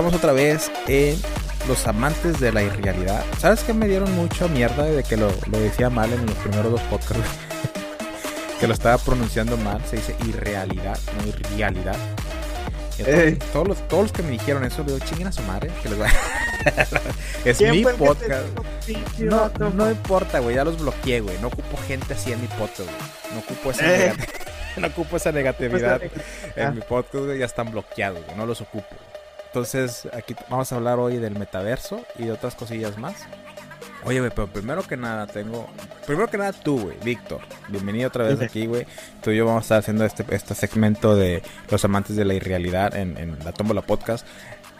estamos otra vez en Los Amantes de la Irrealidad. ¿Sabes qué me dieron mucha mierda de que lo, lo decía mal en los primeros dos podcasts? que lo estaba pronunciando mal. Se dice irrealidad, no irrealidad. Entonces, todos, los, todos los que me dijeron eso, le digo, chinguen a su madre. Que les va... es ¿Quién mi que podcast. No, no importa, güey, ya los bloqueé, güey. No ocupo gente así en mi podcast, güey. No ocupo esa, Eh. no ocupo esa negatividad en ah. mi podcast, güey. Ya están bloqueados, güey. No los ocupo. Entonces, aquí vamos a hablar hoy del metaverso y de otras cosillas más. Oye, güey, pero primero que nada tengo... Primero que nada tú, güey, Víctor. Bienvenido otra vez aquí, güey. Tú y yo vamos a estar haciendo este, este segmento de los amantes de la irrealidad en, en la Tómbola Podcast.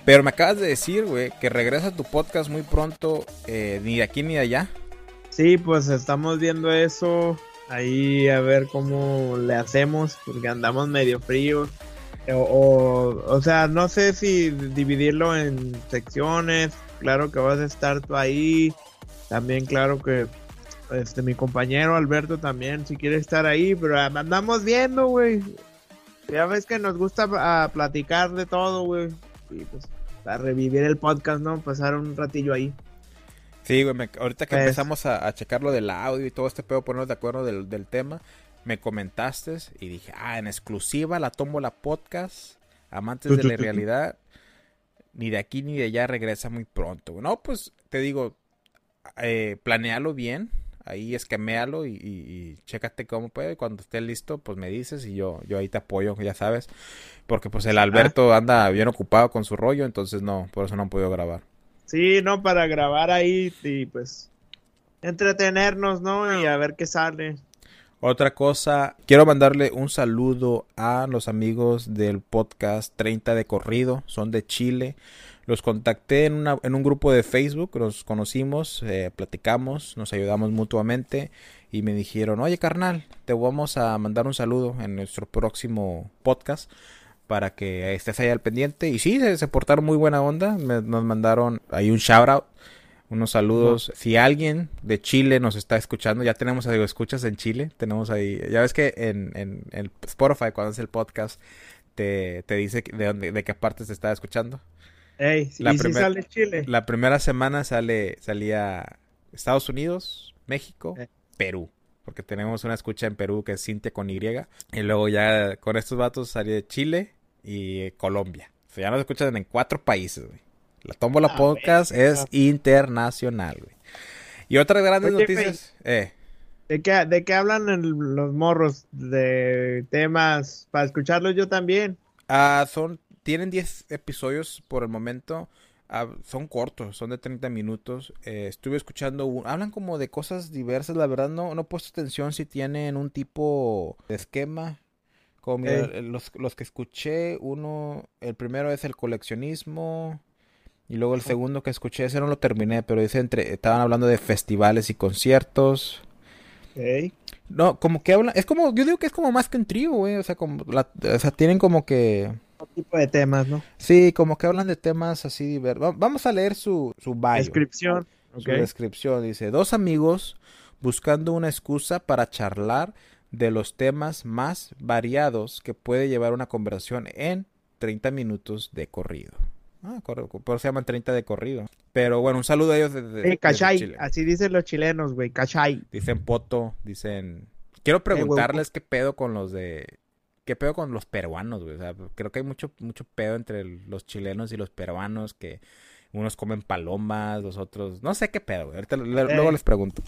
Pero me acabas de decir, güey, que regresa tu podcast muy pronto, eh, ni de aquí ni de allá. Sí, pues estamos viendo eso. Ahí a ver cómo le hacemos, porque andamos medio fríos. O, o, o sea, no sé si dividirlo en secciones. Claro que vas a estar tú ahí. También, claro que este mi compañero Alberto también, si quiere estar ahí. Pero andamos viendo, güey. Ya ves que nos gusta platicar de todo, güey. Y pues, para revivir el podcast, ¿no? Pasar un ratillo ahí. Sí, güey, me- ahorita que Pues- empezamos a, a checar lo del audio y todo este pedo, ponernos de acuerdo del, del tema, me comentaste y dije, ah, en exclusiva la tomo la podcast, amantes de la realidad, ni de aquí ni de allá regresa muy pronto. No, pues te digo, eh, planealo bien, ahí esqueméalo y, y, y chécate cómo puede. y Cuando esté listo, pues me dices y yo, yo ahí te apoyo, ya sabes. Porque pues el Alberto anda bien ocupado con su rollo, entonces no, por eso no han podido grabar. Sí, no, para grabar ahí y pues entretenernos, ¿no? Y a ver qué sale. Otra cosa, quiero mandarle un saludo a los amigos del podcast 30 de corrido, son de Chile. Los contacté en, una- en un grupo de Facebook, nos conocimos, eh, platicamos, nos ayudamos mutuamente y me dijeron, oye carnal, te vamos a mandar un saludo en nuestro próximo podcast para que estés ahí al pendiente. Y sí, se, portaron muy buena onda, nos mandaron ahí un shout out. Unos saludos. Si alguien de Chile nos está escuchando, ya tenemos escuchas en Chile. Tenemos ahí. Ya ves que en, en, en Spotify, cuando hace el podcast, te, te dice de, dónde, de qué parte se está escuchando. Ey, sí, La y primer- sale Chile. La primera semana sale salía Estados Unidos, México, Eh. Perú. Porque tenemos una escucha en Perú que es Cintia con Y. Y luego ya con estos vatos salía Chile y Colombia. O sea, ya nos escuchan en cuatro países, güey. La Tómbola Ah, Podcast es internacional, güey. Y otras grandes Oye, noticias. Eh, ¿De qué, ¿De qué hablan el- los morros? De temas para escucharlos yo también. ah, son, tienen 10 episodios por el momento. Ah, son cortos, son de 30 minutos. Eh, estuve escuchando, un- hablan como de cosas diversas. La verdad no, no he puesto atención si tienen un tipo de esquema. Como eh, los, los que escuché, uno, el primero es el coleccionismo. Y luego el segundo que escuché, ese no lo terminé, pero dice entre, estaban hablando de festivales y conciertos. Ey. No, como que hablan, es como, yo digo que es como más que un trío, güey, o sea, como, la- o sea, tienen como que, Otro tipo de temas, ¿no? sí, como que hablan de temas así diversos. Vamos a leer su, su bio, Descripción. su Ok. descripción, dice, dos amigos buscando una excusa para charlar de los temas más variados que puede llevar una conversación en 30 minutos de corrido. Ah, corre- por eso se llaman 30 de corrido. Pero bueno, un saludo a ellos desde, Eh, desde cachay. Chile. Así dicen los chilenos, güey. Cachay. Dicen poto, dicen... Quiero preguntarles qué pedo con los de... ¿Qué pedo con los peruanos, güey? O sea, creo que hay mucho, mucho pedo entre los chilenos y los peruanos que unos comen palomas, los otros... No sé qué pedo, güey. Ahorita luego Eh. les pregunto.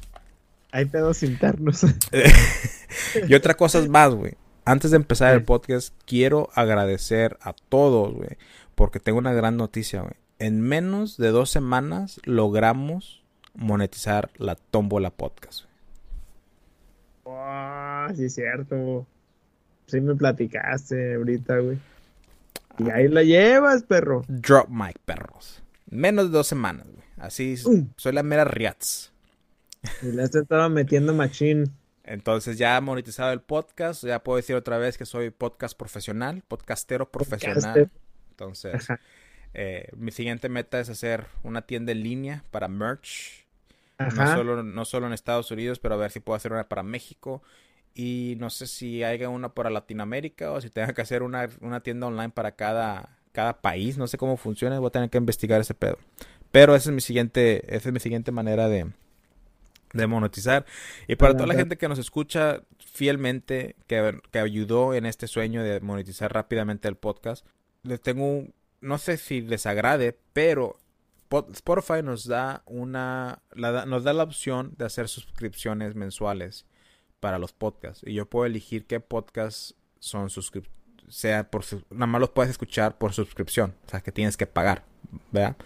Hay pedos internos. Y otra cosa es más, güey. Antes de empezar el Eh. podcast, quiero agradecer a todos, güey. Porque tengo una gran noticia, güey. En menos de dos semanas logramos monetizar la tómbola podcast. güey. Ah, sí, es cierto. Sí me platicaste ahorita, güey. Y ahí la llevas, perro. Drop mic, perros. Menos de dos semanas, güey. Así es- Mm. soy la mera Riats. Y le has estado metiendo machín. Entonces ya monetizado el podcast, ya puedo decir otra vez que soy podcast profesional, podcastero profesional. Podcaster. Entonces, eh, mi siguiente meta es hacer una tienda en línea para merch. No solo, no solo en Estados Unidos, pero a ver si puedo hacer una para México. Y no sé si haya una para Latinoamérica o si tenga que hacer una, una tienda online para cada, cada país, no sé cómo funciona, voy a tener que investigar ese pedo. Pero esa es mi siguiente, esa es mi siguiente manera de, de monetizar. Y para toda la gente que nos escucha fielmente, que, que ayudó en este sueño de monetizar rápidamente el podcast, les tengo un, no sé si les agrade, pero Spotify nos da una, nos da la opción de hacer suscripciones mensuales para los podcasts. Y yo puedo elegir qué podcasts son suscripciones sea por nada más los puedes escuchar por suscripción, o sea que tienes que pagar, ¿verdad?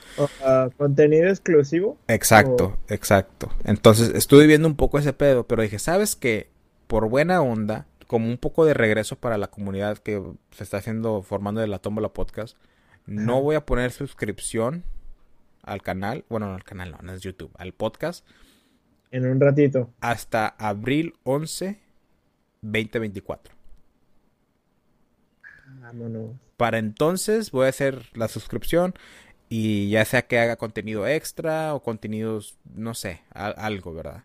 contenido exclusivo. Exacto, exacto. Entonces estuve viendo un poco ese pedo, pero dije, ¿sabes qué? Por buena onda, como un poco de regreso para la comunidad que se está haciendo formando de la Tómbola Podcast, no voy a poner suscripción al canal, bueno, no al canal, no, no es YouTube, al podcast. En un ratito. Hasta abril 11, 2024. Para entonces voy a hacer la suscripción y ya sea que haga contenido extra o contenidos, no sé, algo, ¿verdad?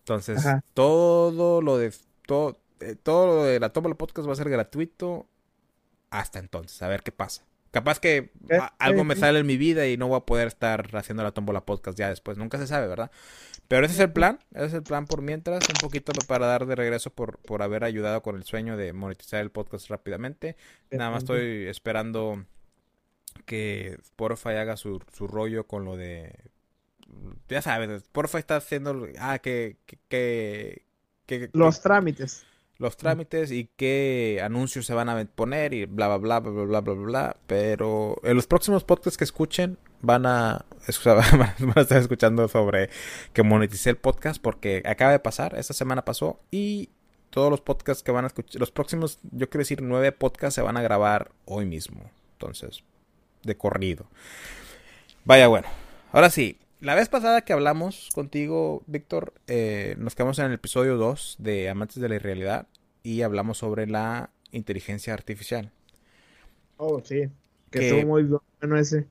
Entonces, todo lo de todo, eh, todo lo de la toma del podcast va a ser gratuito hasta entonces, a ver qué pasa. Capaz que algo me sale en mi vida y no voy a poder estar haciendo la tómbola podcast ya después. Nunca se sabe, ¿verdad? Pero ese es el plan. Ese es el plan por mientras. Un poquito para dar de regreso por, por haber ayudado con el sueño de monetizar el podcast rápidamente. Nada más estoy esperando que Spotify haga su, su rollo con lo de... Ya sabes, Spotify está haciendo... Ah, que... que, que Los trámites los trámites y qué anuncios se van a poner y bla, bla, bla, bla, bla, bla, bla, Pero en los próximos podcasts que escuchen van a, van a estar escuchando sobre que moneticé el podcast porque acaba de pasar, esta semana pasó y todos los podcasts que van a escuchar, los próximos, yo quiero decir, nueve podcasts se van a grabar hoy mismo. Entonces, de corrido. Vaya, bueno. Ahora sí, la vez pasada que hablamos contigo, Víctor, eh, nos quedamos en el episodio 2 de Amantes de la Irrealidad y hablamos sobre la inteligencia artificial. Oh, sí. Que, estuvo muy bueno ese.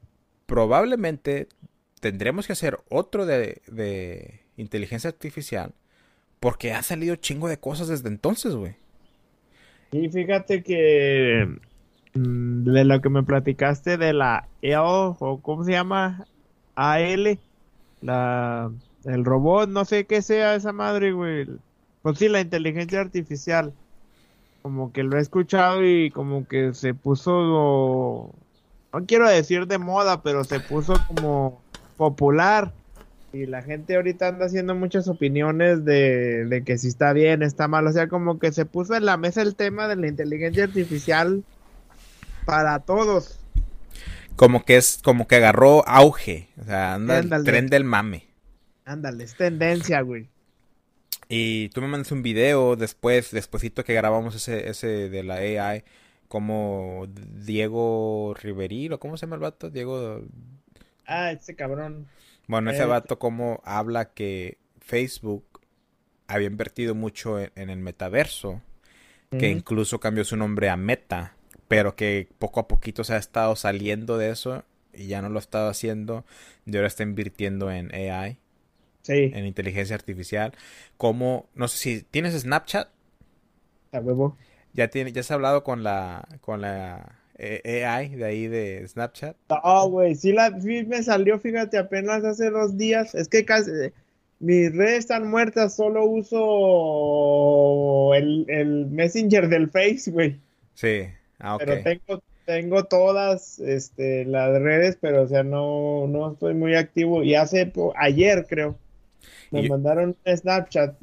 Probablemente tendremos que hacer otro de, de inteligencia artificial porque ha salido chingo de cosas desde entonces, güey. Y fíjate que mm, de lo que me platicaste de la EO, o ¿cómo se llama? AL, la el robot, no sé qué sea esa madre, güey. Pues sí, la inteligencia artificial. Como que lo he escuchado y como que se puso, no quiero decir de moda, pero se puso como popular. Y la gente ahorita anda haciendo muchas opiniones de, de que si está bien, está mal. O sea, como que se puso en la mesa el tema de la inteligencia artificial para todos como que es como que agarró auge, o sea, anda el tren del mame. Ándale, es tendencia, güey. Y tú me mandas un video después, despuesito que grabamos ese, ese de la AI, como Diego Riverilo, ¿cómo se llama el vato? Diego... Ah, ese cabrón. Bueno, ese eh, vato como habla que Facebook había invertido mucho en, el metaverso, que incluso cambió su nombre a Meta pero que poco a poquito se ha estado saliendo de eso y ya no lo ha estado haciendo y ahora está invirtiendo en AI. Sí. En inteligencia artificial. Como, no sé si, ¿tienes Snapchat? A huevo. Ya tiene, ya has hablado con la, con la eh, AI de ahí de Snapchat. Ah, güey, sí, la, me salió, fíjate, apenas hace dos días. Es que casi, mis redes están muertas, solo uso el, el Messenger del Face, güey. Sí. Ah, pero tengo, tengo todas este, las redes, pero o sea, no, no estoy muy activo. Y hace, ayer creo, me mandaron un Snapchat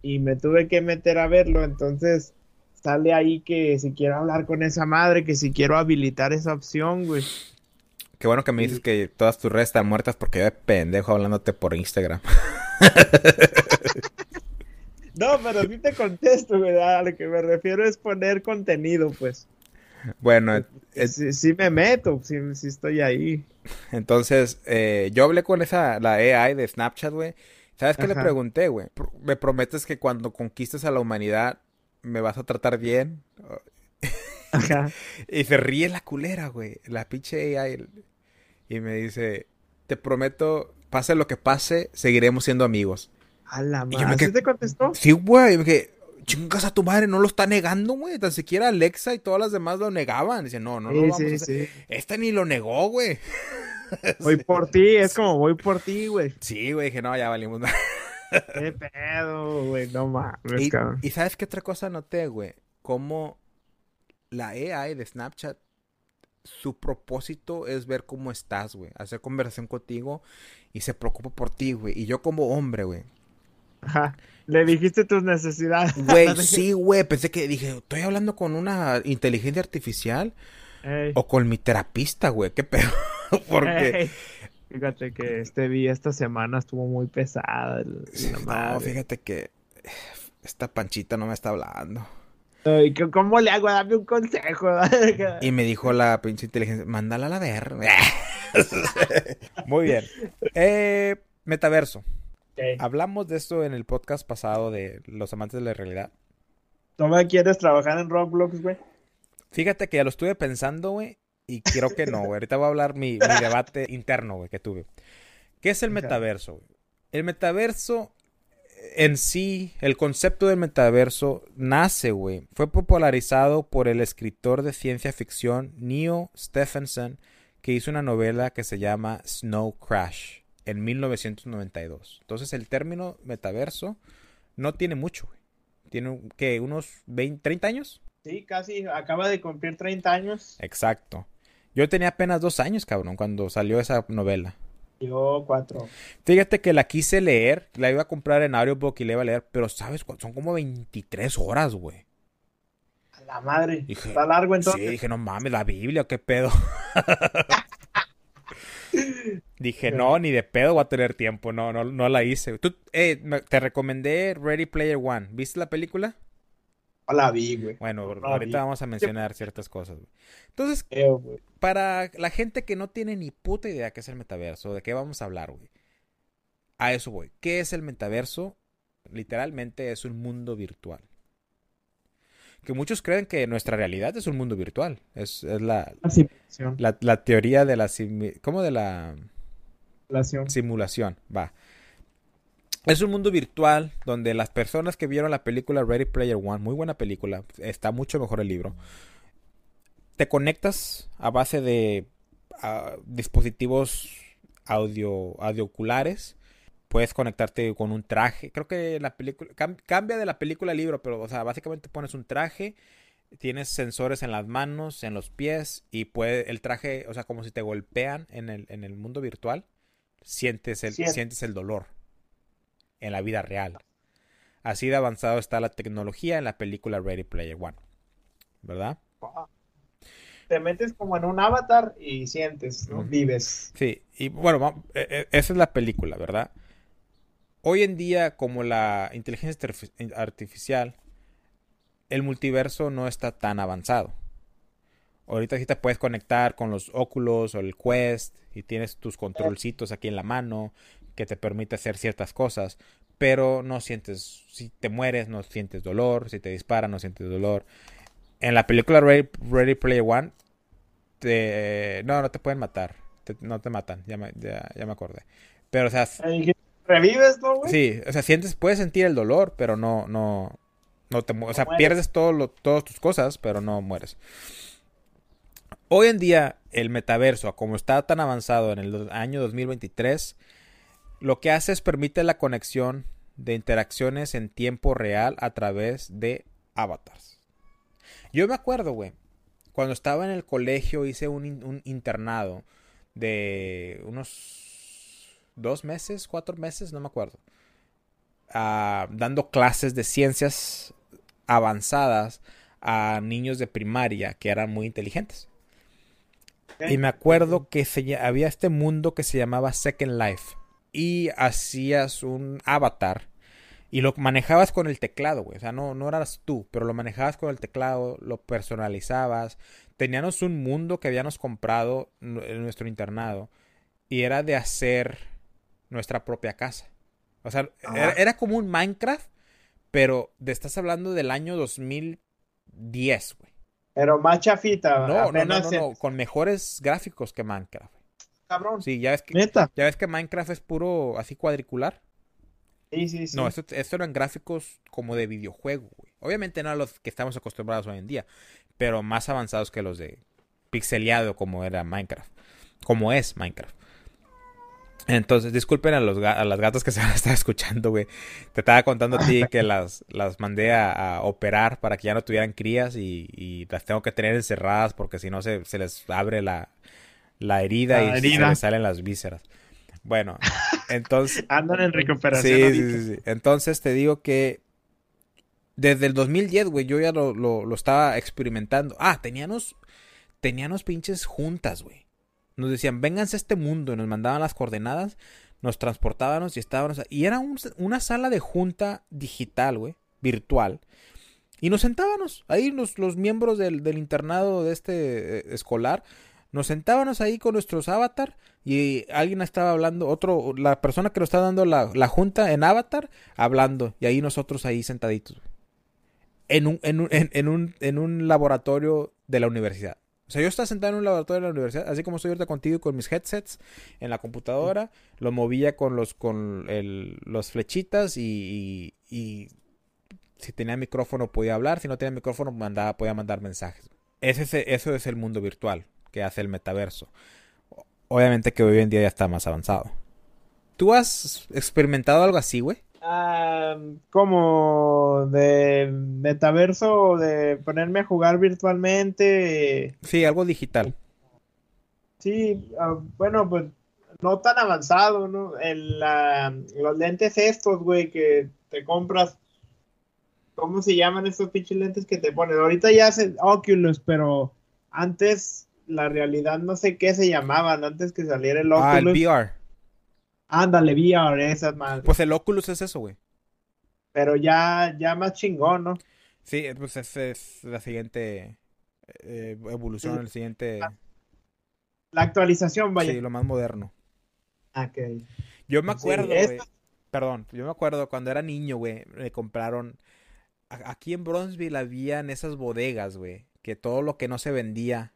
y me tuve que meter a verlo, entonces sale ahí que si quiero hablar con esa madre, que si quiero habilitar esa opción, güey. Qué bueno que me dices que todas tus redes están muertas porque yo de pendejo hablándote por Instagram. No, pero sí te contesto, güey. A lo que me refiero es poner contenido, pues. Bueno, sí, me meto, sí, estoy ahí. Entonces, eh, yo hablé con esa, la AI de Snapchat, güey. ¿Sabes qué le pregunté, güey? ¿Me prometes que cuando conquistes a la humanidad me vas a tratar bien? Ajá. y se ríe la culera, güey. La pinche AI. Y me dice, te prometo, pase lo que pase, seguiremos siendo amigos. A la madre. te contestó? Sí, güey. chingas a tu madre, no lo está negando, güey. Tan siquiera Alexa y todas las demás lo negaban. Dice, no, no, no, Sí, vamos sí, a hacer". sí. Este ni lo negó, güey. Voy por ti, es como voy por ti, güey. Sí, güey, dije, no, ya valimos. Qué pedo, güey, no mames, y, cabrón. y ¿sabes qué otra cosa noté, güey? Cómo la AI de Snapchat, su propósito es ver cómo estás, güey. Hacer conversación contigo y se preocupa por ti, güey. Y yo como hombre, güey. Ajá. Le dijiste tus necesidades. Güey, sí, güey. Pensé que dije, estoy hablando con una inteligencia artificial Ey, o con mi terapista, güey. ¿Qué pedo? Porque... ey. Fíjate que este día, esta semana estuvo muy pesada. el- No, fíjate que esta panchita no me está hablando. Ay, ¿qué- ¿Cómo le hago? Dame un consejo. Y me dijo la pinche inteligencia, mándala a la ver. Muy bien. Eh, metaverso. Hablamos de esto en el podcast pasado de los amantes de la realidad. ¿Tú me quieres trabajar en Roblox, güey? Fíjate que ya lo estuve pensando, güey, y creo que no, güey. Ahorita voy a hablar mi, mi debate interno, güey, que tuve. ¿Qué es el metaverso? güey? El metaverso en sí, el concepto del metaverso nace, güey. Fue popularizado por el escritor de ciencia ficción Neil Stephenson, que hizo una novela que se llama Snow Crash en 1992. Entonces, el término metaverso no tiene mucho, güey. Tiene, ¿qué? ¿Unos 20, 30 años? Sí, casi acaba de cumplir 30 años. Exacto. Yo tenía apenas dos años, cabrón, cuando salió esa novela. Yo cuatro. Fíjate que la quise leer, la iba a comprar en audiobook y la iba a leer, pero ¿sabes? Son como 23 horas, güey. A la madre. Dije, Está largo entonces. Sí, dije, no mames, la Biblia, qué pedo. dije, no, ni de pedo voy a tener tiempo, no, no, no la hice. Tú, eh, te recomendé Ready Player One. ¿Viste la película? No la vi, güey. Bueno, No, ahorita vi. vamos a mencionar ciertas cosas. güey. Entonces, Creo, güey. para la gente que no tiene ni puta idea qué es el metaverso, de qué vamos a hablar, güey. A eso voy. ¿Qué es el metaverso? Literalmente es un mundo virtual. Que muchos creen que nuestra realidad es un mundo virtual. Es, es la, La simulación. la, la teoría de la... ¿Cómo de la simulación. simulación? Va. Es un mundo virtual donde las personas que vieron la película Ready Player One, muy buena película, está mucho mejor el libro, te conectas a base de dispositivos audio, audioculares. Puedes conectarte con un traje. Creo que la película cam- cambia de la película al libro, pero o sea, básicamente pones un traje, tienes sensores en las manos, en los pies y puede el traje, o sea, como si te golpean en el, en el mundo virtual, sientes el, Siente. sientes el dolor en la vida real. Así de avanzado está la tecnología en la película Ready Player One. ¿Verdad? Te metes como en un avatar y sientes, ¿no? Vives. Sí, y bueno, e- e- esa es la película, ¿verdad? Hoy en día, como la inteligencia artifici- artificial, el multiverso no está tan avanzado. Ahorita sí te puedes conectar con los óculos o el Quest y tienes tus controlcitos aquí en la mano que te permite hacer ciertas cosas, pero no sientes, si te mueres no sientes dolor, si te disparan no sientes dolor. En la película Ready, Ready Player One, te... no, no te pueden matar, te- no te matan, ya me, ya, ya me acordé. Pero, o sea, Revives, ¿no, güey? Sí, o sea, sientes, puedes sentir el dolor, pero no, no, no te O sea, mueres. pierdes todo lo, todas tus cosas, pero no mueres. Hoy en día, el metaverso, como está tan avanzado en el año 2023, lo que hace es permite la conexión de interacciones en tiempo real a través de avatars. Yo me acuerdo, güey, cuando estaba en el colegio hice un internado de unos dos meses, cuatro meses, no me acuerdo. ah, dando clases de ciencias avanzadas a niños de primaria que eran muy inteligentes. Y me acuerdo que se había este mundo que se llamaba Second Life. Y hacías un avatar. Y lo manejabas con el teclado, güey. O sea, no, no eras tú, pero lo manejabas con el teclado, lo personalizabas. Teníamos un mundo que habíamos comprado en nuestro internado. Y era de hacer nuestra propia casa. O sea, Ajá. era, era como un Minecraft, pero te estás hablando del año 2010, güey. Pero más chafita. No, no, no, no, no, con mejores gráficos que Minecraft. Cabrón. Sí, ya ves que, Neta. ya ves que Minecraft es puro así cuadricular. Sí, sí, sí. No, esto, esto eran gráficos como de videojuego, güey. Obviamente no a los que estamos acostumbrados hoy en día, pero más avanzados que los de pixeleado como era Minecraft, como es Minecraft. Entonces, disculpen a, los, a las gatas que se van a estar escuchando, güey. Te estaba contando a ti que las, las mandé a, operar para que ya no tuvieran crías y, las tengo que tener encerradas porque si no se, les abre la, herida y se les salen las vísceras. Bueno, entonces... Andan en recuperación. Sí, sí, sí, Entonces te digo que desde el 2010, güey, yo ya lo, lo, estaba experimentando. Ah, teníamos, teníamos pinches juntas, güey nos decían, vénganse a este mundo, y nos mandaban las coordenadas, nos transportábamos y estábamos... Y era una sala de junta digital, güey, virtual. Y nos sentábamos, ahí los, los miembros del, internado de este eh, escolar, nos sentábamos ahí con nuestros avatar y alguien estaba hablando, otro, la persona que nos estaba dando la, la junta en avatar, hablando, y ahí nosotros ahí sentaditos. En un, en, un, en, un, en un laboratorio de la universidad. O sea, yo estaba sentado en un laboratorio de la universidad, así como estoy ahorita contigo con mis headsets en la computadora, lo movía con los con el, los flechitas y, si tenía micrófono podía hablar, si no tenía micrófono podía mandar mensajes. Ese, eso es el mundo virtual que hace el metaverso. Obviamente que hoy en día ya está más avanzado. ¿Tú has experimentado algo así, güey? Ah, como de metaverso, de ponerme a jugar virtualmente. Sí, algo digital. Sí, ah, bueno, pues no tan avanzado, ¿no? El, los lentes estos, güey, que te compras. ¿Cómo se llaman estos pinches lentes que te pones? Ahorita ya hacen Oculus, pero antes la realidad no sé qué se llamaban, antes que saliera el Oculus. Ah, el VR. Ándale, VR, esas más. Pues el Oculus es eso, güey. Pero ya, ya más chingón, ¿no? Sí, pues esa es la siguiente eh, evolución, el siguiente... La, actualización, vaya. Sí, lo más moderno. Ok. Yo me acuerdo, güey. Perdón, yo me acuerdo cuando era niño, güey, me compraron... Aquí en Bronzeville habían esas bodegas, güey, que todo lo que no se vendía,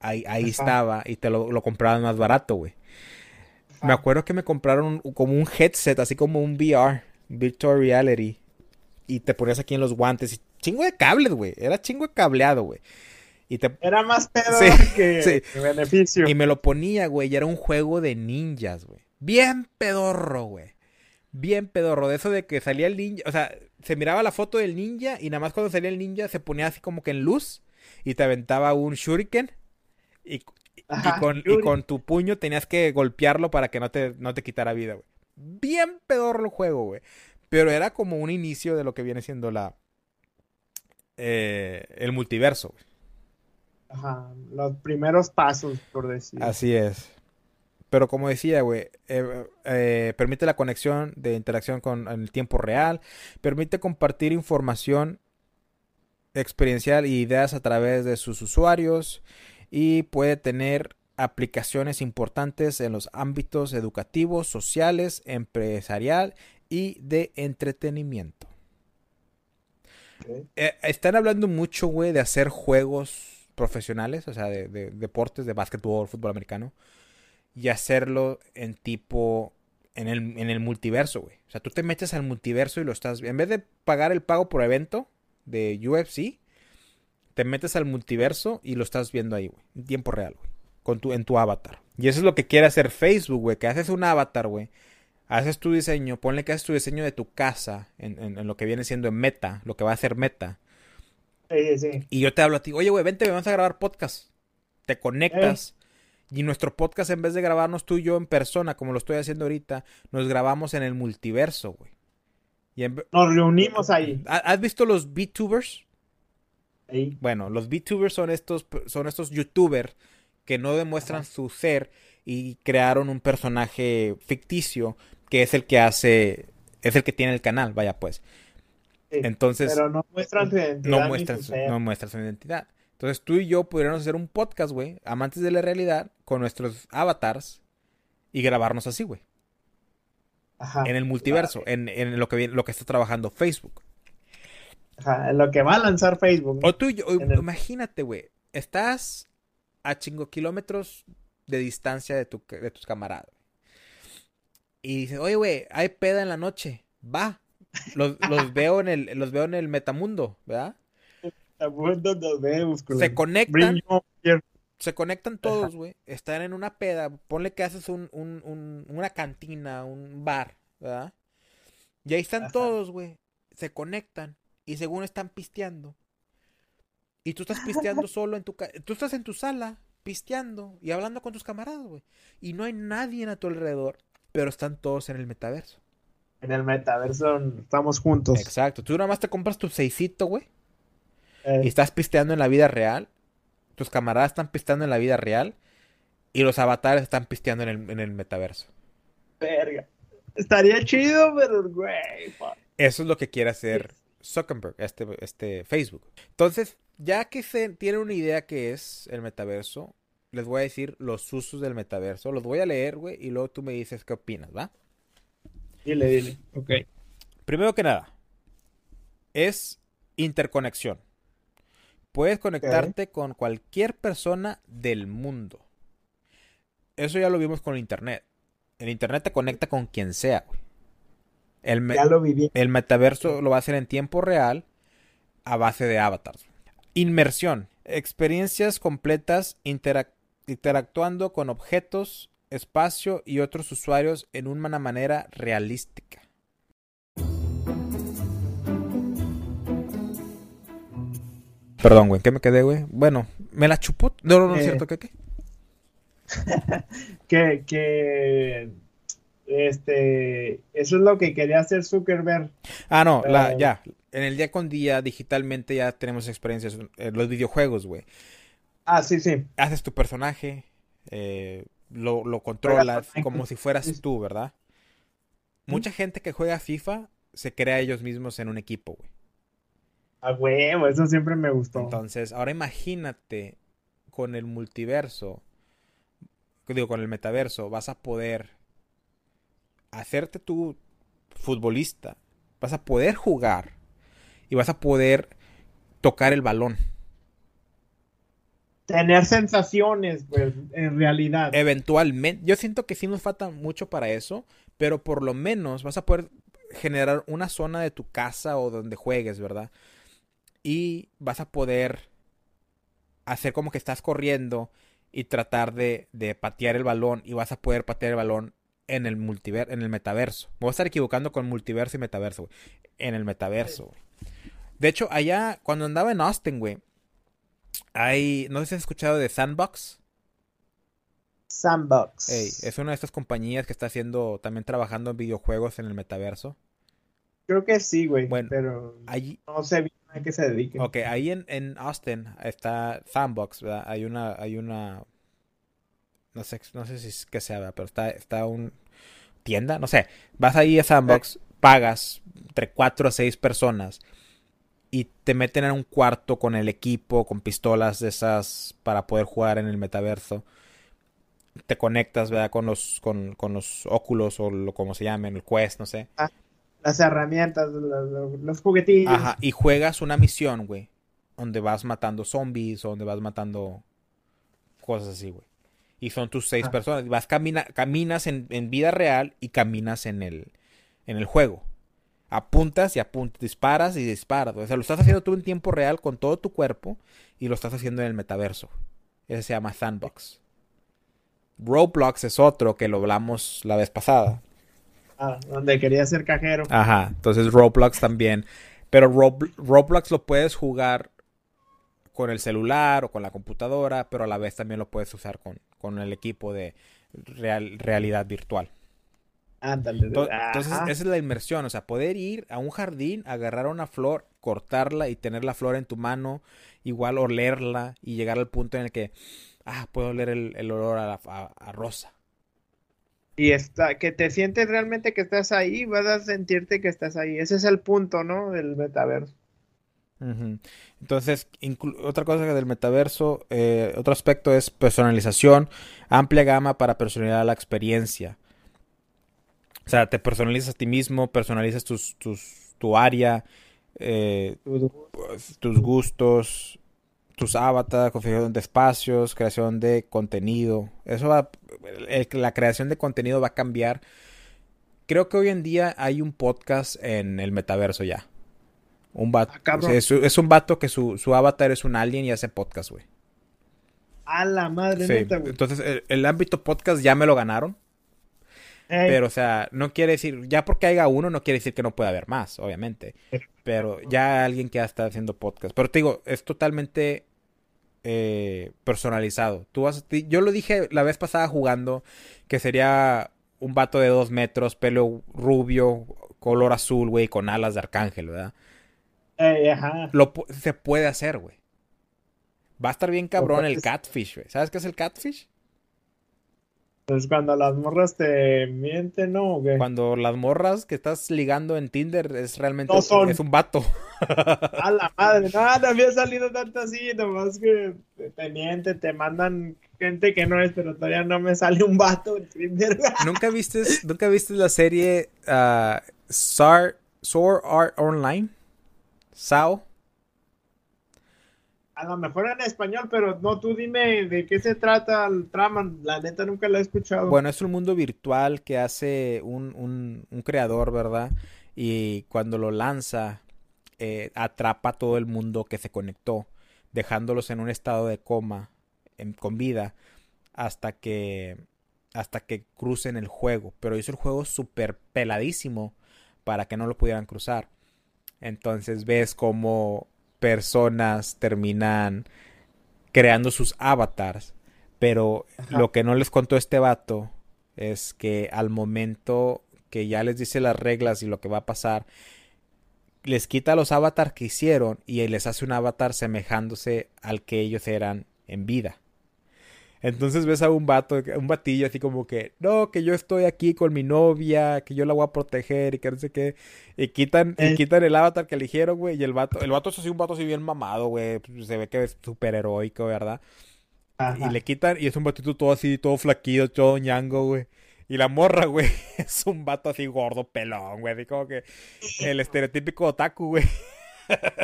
ahí, ahí estaba y te lo, lo compraban más barato, güey. Me acuerdo que me compraron como un headset, así como un VR, Virtual Reality. Y te ponías aquí en los guantes. Y chingo de cables, güey. Era chingo de cableado, güey. Y te... Era más pedo que, beneficio. Y me lo ponía, güey. Y era un juego de ninjas, güey. Bien pedorro, güey. Bien pedorro. De eso de que salía el ninja. O sea, se miraba la foto del ninja. Y nada más cuando salía el ninja se ponía así como que en luz. Y te aventaba un shuriken. Y, y, con, tu puño tenías que golpearlo para que no te, no te quitara vida, güey. Bien pedorro el juego, güey. Pero era como un inicio de lo que viene siendo la. Eh, el multiverso, güey. Ajá, los primeros pasos, por decir. Así es. Pero como decía, güey, eh, eh, permite la conexión de interacción con en el tiempo real, permite compartir información experiencial y ideas a través de sus usuarios, y puede tener aplicaciones importantes en los ámbitos educativos, sociales, empresarial y de entretenimiento. Eh, están hablando mucho, güey, de hacer juegos profesionales, o sea, de, deportes de básquetbol, fútbol americano, y hacerlo en tipo, en el, en el multiverso, güey. O sea, tú te metes al multiverso y lo estás, en vez de pagar el pago por evento de UFC, te metes al multiverso y lo estás viendo ahí, güey, en tiempo real, güey, con tu, en tu avatar. Y eso es lo que quiere hacer Facebook, güey, que haces un avatar, güey, haces tu diseño, ponle que haces tu diseño de tu casa en, lo que viene siendo en Meta, lo que va a ser Meta. Sí, sí. Y yo te hablo a ti, oye, güey, vente, vamos a grabar podcast. Te conectas. Y nuestro podcast, en vez de grabarnos tú y yo en persona, como lo estoy haciendo ahorita, nos grabamos en el multiverso, güey. Nos reunimos ahí. ¿Has visto los VTubers? Bueno, los VTubers son estos, son estos YouTubers que no demuestran su ser y crearon un personaje ficticio que es el que hace, es el que tiene el canal, vaya pues. Entonces, pero no muestran su identidad. No muestran, su, no muestran su identidad. Entonces tú y yo pudiéramos hacer un podcast, güey, amantes de la realidad, con nuestros avatars y grabarnos así, güey. En el multiverso, en, en, lo que lo que está trabajando Facebook lo que va a lanzar Facebook. O tú, imagínate, güey, estás a chingo kilómetros de distancia de, tu, de tus camaradas. Y dices, oye, güey, hay peda en la noche. Va. los, los veo en el, los veo en el metamundo, ¿verdad? Se conectan. Se conectan todos, güey. Están en una peda. Ponle que haces un, un, un, una cantina, un bar, ¿verdad? Y ahí están todos, güey. Se conectan. Y según están pisteando. Y tú estás pisteando solo en tu casa. Tú estás en tu sala, pisteando y hablando con tus camaradas, güey. Y no hay nadie a tu alrededor. Pero están todos en el metaverso. En el metaverso estamos juntos. Exacto. Tú nada más te compras tu seisito, güey. Eh. Y estás pisteando en la vida real. Tus camaradas están pisteando en la vida real. Y los avatares están pisteando en el, en el metaverso. Verga. Estaría chido, pero güey. Eso es lo que quiere hacer Zuckerberg, este, este Facebook. Entonces, ya que se tiene una idea que es el metaverso, les voy a decir los usos del metaverso. Los voy a leer, güey, y luego tú me dices qué opinas, ¿va? Dile, dile. Ok. Primero que nada, es interconexión. Puedes conectarte con cualquier persona del mundo. Eso ya lo vimos con Internet. El Internet te conecta con quien sea, güey. El, ya lo viví. el metaverso lo va a hacer en tiempo real a base de avatars. Inmersión. Experiencias completas interactuando con objetos, espacio y otros usuarios en una manera realística. Perdón, güey, ¿qué me quedé, güey? Bueno, me la chupó. No, no, no es eh. cierto, ¿qué qué? que, que este eso es lo que quería hacer Zuckerberg. Ah, no, la, ya. En el día con día, digitalmente, ya tenemos experiencias en los videojuegos, güey. Ah, sí, sí. Haces tu personaje, eh, lo, lo controlas como si fueras tú, ¿verdad? Mucha gente que juega FIFA se crea ellos mismos en un equipo, güey. A huevo, eso siempre me gustó. Entonces, ahora imagínate con el multiverso, digo, con el metaverso, vas a poder hacerte tu futbolista, vas a poder jugar y vas a poder tocar el balón. Tener sensaciones, pues, en realidad. Eventualmente, yo siento que sí nos falta mucho para eso, pero por lo menos vas a poder generar una zona de tu casa o donde juegues, ¿verdad? Y vas a poder hacer como que estás corriendo y tratar de, de patear el balón y vas a poder patear el balón en el multiverso, en el metaverso. Me voy a estar equivocando con multiverso y metaverso, güey. En el metaverso, güey. De hecho, allá, cuando andaba en Austin, güey, hay, no sé si has escuchado de Sandbox. Sandbox. es una de estas compañías que está haciendo, también trabajando en videojuegos en el metaverso. Creo que sí, güey. Bueno, pero allí, no sé bien a qué se dedique. Ok, ahí en, en Austin está Sandbox, ¿verdad? Hay una, hay una no sé, no sé si es que sea, pero está, está un tienda, no sé. Vas ahí a Sandbox, pagas entre cuatro a seis personas y te meten en un cuarto con el equipo, con pistolas de esas para poder jugar en el metaverso. Te conectas, ¿verdad? Con los, con, con los óculos o lo como se llamen, el Quest, no sé. Ah, las herramientas, los, los juguetillos. Ajá, y juegas una misión, güey. Donde vas matando zombies o donde vas matando cosas así, güey y son tus seis ah. personas. Vas camina, caminas en, vida real y caminas en el, en el juego. Apuntas y apuntas, disparas y disparas. O sea, lo estás haciendo tú en tiempo real con todo tu cuerpo y lo estás haciendo en el metaverso. Ese se llama Sandbox. Roblox es otro que lo hablamos la vez pasada. Ah, donde quería ser cajero. Ajá, entonces Roblox también. Pero Roblox lo puedes jugar con el celular o con la computadora, pero a la vez también lo puedes usar con, con el equipo de real, realidad virtual. Entonces, esa es la inmersión, o sea, poder ir a un jardín, agarrar una flor, cortarla y tener la flor en tu mano, igual olerla y llegar al punto en el que, ah, puedo oler el, olor a, a, rosa. Y está, que te sientes realmente que estás ahí, vas a sentirte que estás ahí. Ese es el punto, ¿no? Del metaverso. Entonces, otra cosa del metaverso, eh, otro aspecto es personalización, amplia gama para personalizar la experiencia. O sea, te personalizas a ti mismo, personalizas tus, tus, tu área, eh, tus gustos, tus avatars, configuración de espacios, creación de contenido. Eso va, la creación de contenido va a cambiar creo que hoy en día hay un podcast en el metaverso ya. Un vato. Ah, o sea, es, es un vato que su, su avatar es un alien y hace podcast, güey. A la madre, Sí, neta, güey. Entonces, el, el ámbito podcast ya me lo ganaron. Ey, Pero, o sea, no quiere decir, ya porque haya uno, no quiere decir que no pueda haber más, obviamente. Pero ya alguien que ya está haciendo podcast. Pero te digo, es totalmente eh, personalizado. Tú vas, yo lo dije la vez pasada jugando que sería un vato de dos metros, pelo rubio, color azul, güey, con alas de arcángel, ¿verdad? Ajá. Lo, se puede hacer, güey. Va a estar bien cabrón el catfish, güey. ¿Sabes qué es el catfish? Pues cuando las morras te mienten, ¿no? Cuando las morras que estás ligando en Tinder es realmente No son. es un vato. A la madre, no, no había salido tanto así, nomás que te mienten, te mandan gente que no es, pero todavía no me sale un vato en Tinder. ¿Nunca viste, nunca viste la serie SAR, Sword Art Online? ¿SAO? A lo mejor en español, pero no, tú dime de qué se trata el trama, la neta nunca la he escuchado. Bueno, es un mundo virtual que hace un, un- un creador, ¿verdad? Y cuando lo lanza, eh, atrapa a todo el mundo que se conectó, dejándolos en un estado de coma, en- con vida, hasta que, hasta que crucen el juego. Pero hizo el juego súper peladísimo para que no lo pudieran cruzar. Entonces ves como personas terminan creando sus avatars. Pero Ajá. lo que no les contó este vato es que al momento que ya les dice las reglas y lo que va a pasar, les quita los avatars que hicieron y les hace un avatar semejándose al que ellos eran en vida. Entonces ves a un vato, un batillo así como que, no, que yo estoy aquí con mi novia, que yo la voy a proteger y que no sé qué. Y quitan, y Eh. quitan el avatar que eligieron, güey. Y el vato, el vato es así un vato así bien mamado, güey. Se ve que es súper heroico, ¿verdad? Ajá. Y le quitan, y es un batito todo así, todo flaquillo, todo ñango, güey. Y la morra, güey, es un vato así gordo, pelón, güey. Así como que el estereotípico otaku, güey.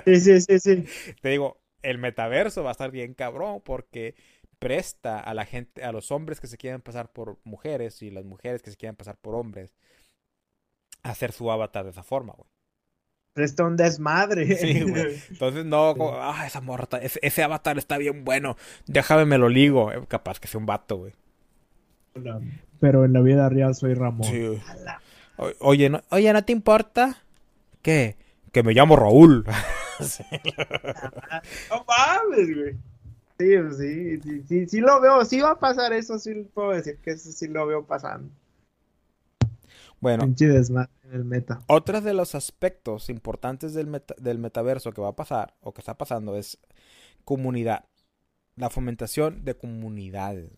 Sí, sí, sí, sí. Te digo, el metaverso va a estar bien cabrón porque presta a la gente, a los hombres que se quieren pasar por mujeres y las mujeres que se quieren pasar por hombres a hacer su avatar de esa forma, güey. Presta un desmadre. Sí, güey. Entonces, no, como, ah, esa morra, está- ese, ese avatar está bien bueno, déjame me lo ligo. Eh, Capaz que sea un vato, güey. Pero en la vida real soy Ramón. Sí, güey. O- Oye, no, oye, ¿no te importa? ¿Qué? Que me llamo Raúl. Sí. No mames, güey. Sí, sí, sí, sí, sí lo veo, sí va a pasar eso, sí puedo decir que eso sí lo veo pasando. Bueno, el meta. Otro de los aspectos importantes del, meta- del metaverso que va a pasar o que está pasando es comunidad. La fomentación de comunidades.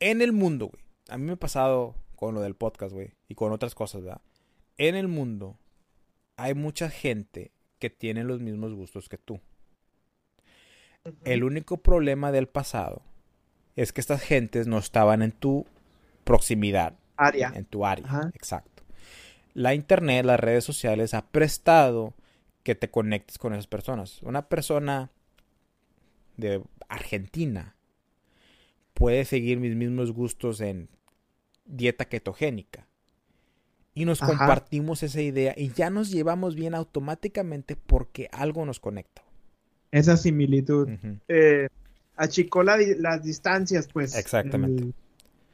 En el mundo, güey. A mí me ha pasado con lo del podcast, güey. Y con otras cosas, ¿verdad? En el mundo hay mucha gente que tiene los mismos gustos que tú. El único problema del pasado es que estas gentes no estaban en tu proximidad Área. en tu área. Ajá. Exacto. La internet, las redes sociales ha prestado que te conectes con esas personas. Una persona de Argentina puede seguir mis mismos gustos en dieta ketogénica. Y nos Ajá. compartimos esa idea y ya nos llevamos bien automáticamente porque algo nos conecta. Esa similitud. Eh, achicó la las distancias, pues. Exactamente. el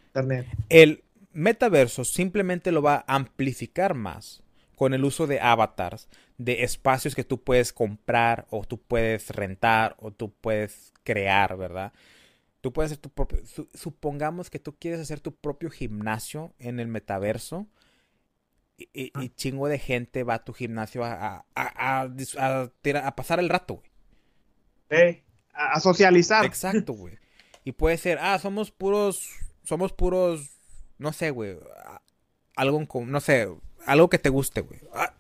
Internet. El metaverso simplemente lo va a amplificar más con el uso de avatars, de espacios que tú puedes comprar o tú puedes rentar o tú puedes crear, ¿verdad? Tú puedes hacer tu propio, su- supongamos que tú quieres hacer tu propio gimnasio en el metaverso y, y- y chingo de gente va a tu gimnasio a, a- a- a dis- a tira- a pasar el rato, güey. Eh, a, a socializar. Exacto, güey. Y puede ser, ah, somos puros, somos puros, no sé, güey, algo no sé, algo que te guste, güey. Ah,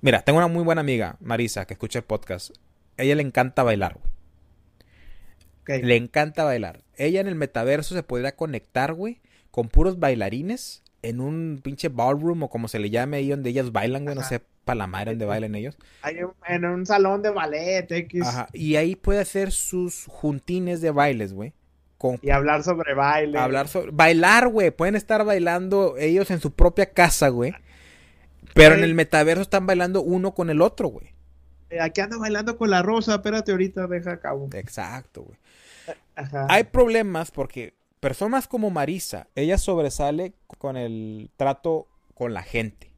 mira, tengo una muy buena amiga, Marisa, que escucha el podcast. A ella le encanta bailar, güey. Le encanta bailar. Ella en el metaverso se podría conectar, güey, con puros bailarines en un pinche ballroom o como se le llame ahí donde ellas bailan, güey, no sé, para la madre donde bailan ellos. Hay un- en un salón de ballet, X. Ajá. Y ahí puede hacer sus juntines de bailes, güey. Con, y hablar sobre baile. Hablar sobre... Bailar, güey. Pueden estar bailando ellos en su propia casa, güey. Pero en el metaverso están bailando uno con el otro, güey. Eh, aquí ando bailando con la rosa, espérate ahorita, deja a cabo. Exacto, güey. Hay problemas porque personas como Marisa, ella sobresale con el trato con la gente.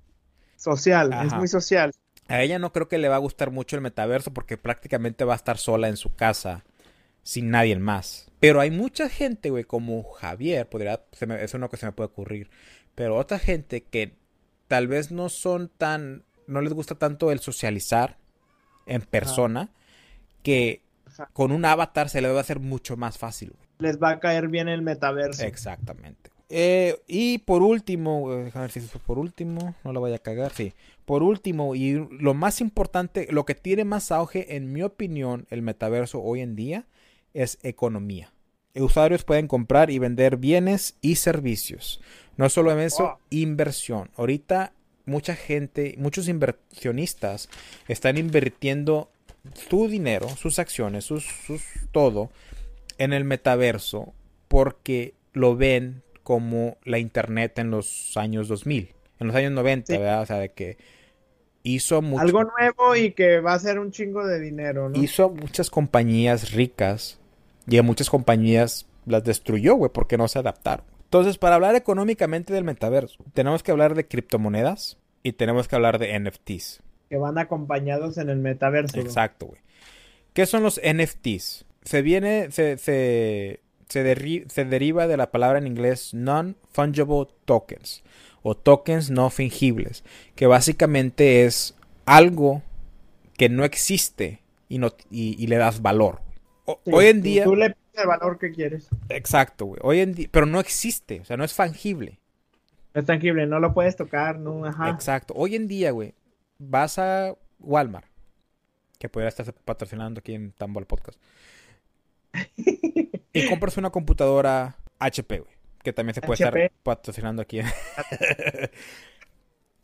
Social, es muy social. A ella no creo que le va a gustar mucho el metaverso porque prácticamente va a estar sola en su casa sin nadie más. Pero hay mucha gente, güey, como Javier, podría, eso es lo que se me puede ocurrir. Pero otra gente que tal vez no son tan, no les gusta tanto el socializar en persona, que con un avatar se le va a hacer mucho más fácil. Les va a caer bien el metaverso. Exactamente. Eh, y por último, déjame ver si es por último, no lo vaya a cagar, sí. Por último, y lo más importante, lo que tiene más auge, en mi opinión, el metaverso hoy en día, es economía. Usuarios pueden comprar y vender bienes y servicios. No solo en eso, inversión. Ahorita mucha gente, muchos inversionistas están invirtiendo su dinero, sus acciones, sus, todo en el metaverso porque lo ven como la internet en los años 2000, en los años 90, ¿verdad? O sea, de que hizo mucho, algo nuevo y que va a ser un chingo de dinero, ¿no? Hizo muchas compañías ricas y a muchas compañías las destruyó, güey, porque no se adaptaron. Entonces, para hablar económicamente del metaverso, tenemos que hablar de criptomonedas y tenemos que hablar de NFTs que van acompañados en el metaverso. Exacto, güey. ¿Qué son los NFTs? Se viene, se, se, se, deriva de la palabra en inglés non-fungible tokens o tokens no fingibles, que básicamente es algo que no existe y, no, y, le das valor. hoy en día... Tú le pides el valor que quieres. Exacto, güey. Hoy en día, pero no existe, o sea, no es tangible. No es tangible, no lo puedes tocar, no, ajá. Exacto. Hoy en día, güey, vas a Walmart, que podría estar patrocinando aquí en Tambor Podcast, y compras una computadora HP, güey, que también se puede estar patrocinando aquí.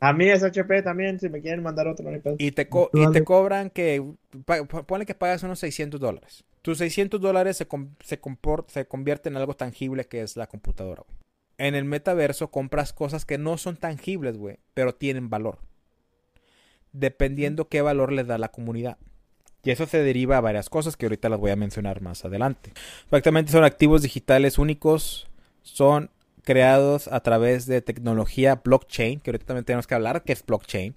A mí es HP también, si me quieren mandar otro. y, te y te cobran que, ponle que pagas unos 600 dólares. Tus 600 dólares se, se, se convierte en algo tangible que es la computadora. En el metaverso compras cosas que no son tangibles, güey, pero tienen valor dependiendo qué valor le da la comunidad. Y eso se deriva a varias cosas que ahorita las voy a mencionar más adelante. Exactamente son activos digitales únicos, son creados a través de tecnología blockchain, que ahorita también tenemos que hablar que es blockchain.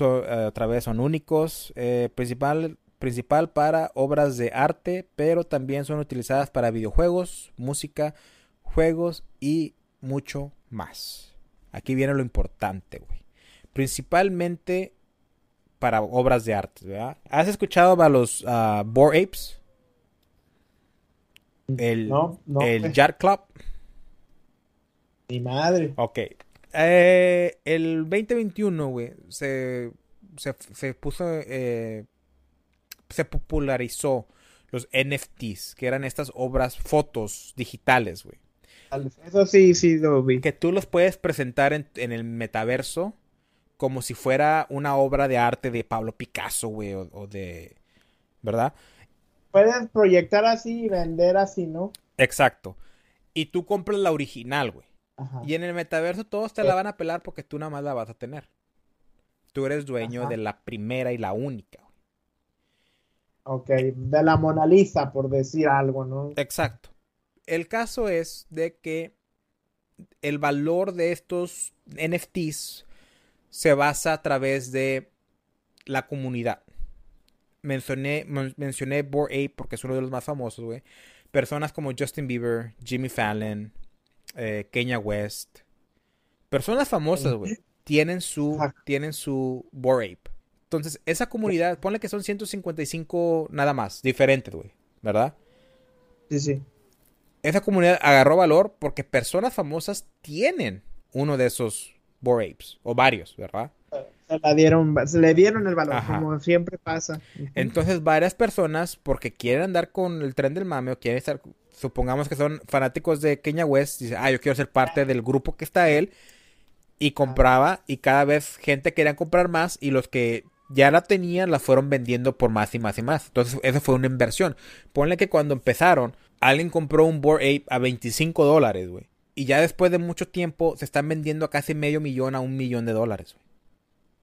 Eh, vez son únicos, eh, principal, principal para obras de arte, pero también son utilizadas para videojuegos, música, juegos y mucho más. Aquí viene lo importante, güey principalmente para obras de arte, ¿verdad? ¿Has escuchado a los uh, Boar Apes? El, no, no, el Yard Club. Mi madre. Ok. Eh, el 2021, güey, se, se, se puso, eh, se popularizó los NFTs, que eran estas obras, fotos digitales, güey. Eso sí, sí lo vi. Que tú los puedes presentar en, en el metaverso como si fuera una obra de arte de Pablo Picasso, güey, o, de... ¿Verdad? Puedes proyectar así y vender así, ¿no? Exacto. Y tú compras la original, güey. Y en el metaverso todos te la van a pelar porque tú nada más la vas a tener. Tú eres dueño de la primera y la única. Ok, de la Mona Lisa, por decir algo, ¿no? Exacto. El caso es de que el valor de estos NFTs se basa a través de la comunidad. Mencioné, mencioné Bored Ape porque es uno de los más famosos, güey. Personas como Justin Bieber, Jimmy Fallon, eh, Kenya West. Personas famosas, güey. Tienen su, tienen su Bored Ape. Entonces, esa comunidad, ponle que son 155 nada más, diferentes, güey. ¿Verdad? Sí, sí. Esa comunidad agarró valor porque personas famosas tienen uno de esos Apes, o varios, ¿verdad? Se, la dieron, se le dieron el valor, como siempre pasa. Entonces, varias personas, porque quieren andar con el tren del mame o quieren estar, supongamos que son fanáticos de Kenya West, dice, ah, yo quiero ser parte del grupo que está él, y compraba, y cada vez gente quería comprar más, y los que ya la tenían la fueron vendiendo por más y más y más. Entonces, eso fue una inversión. Ponle que cuando empezaron, alguien compró un Board Ape a 25 dólares, güey. Y ya después de mucho tiempo se están vendiendo a casi medio millón a un millón de dólares, güey.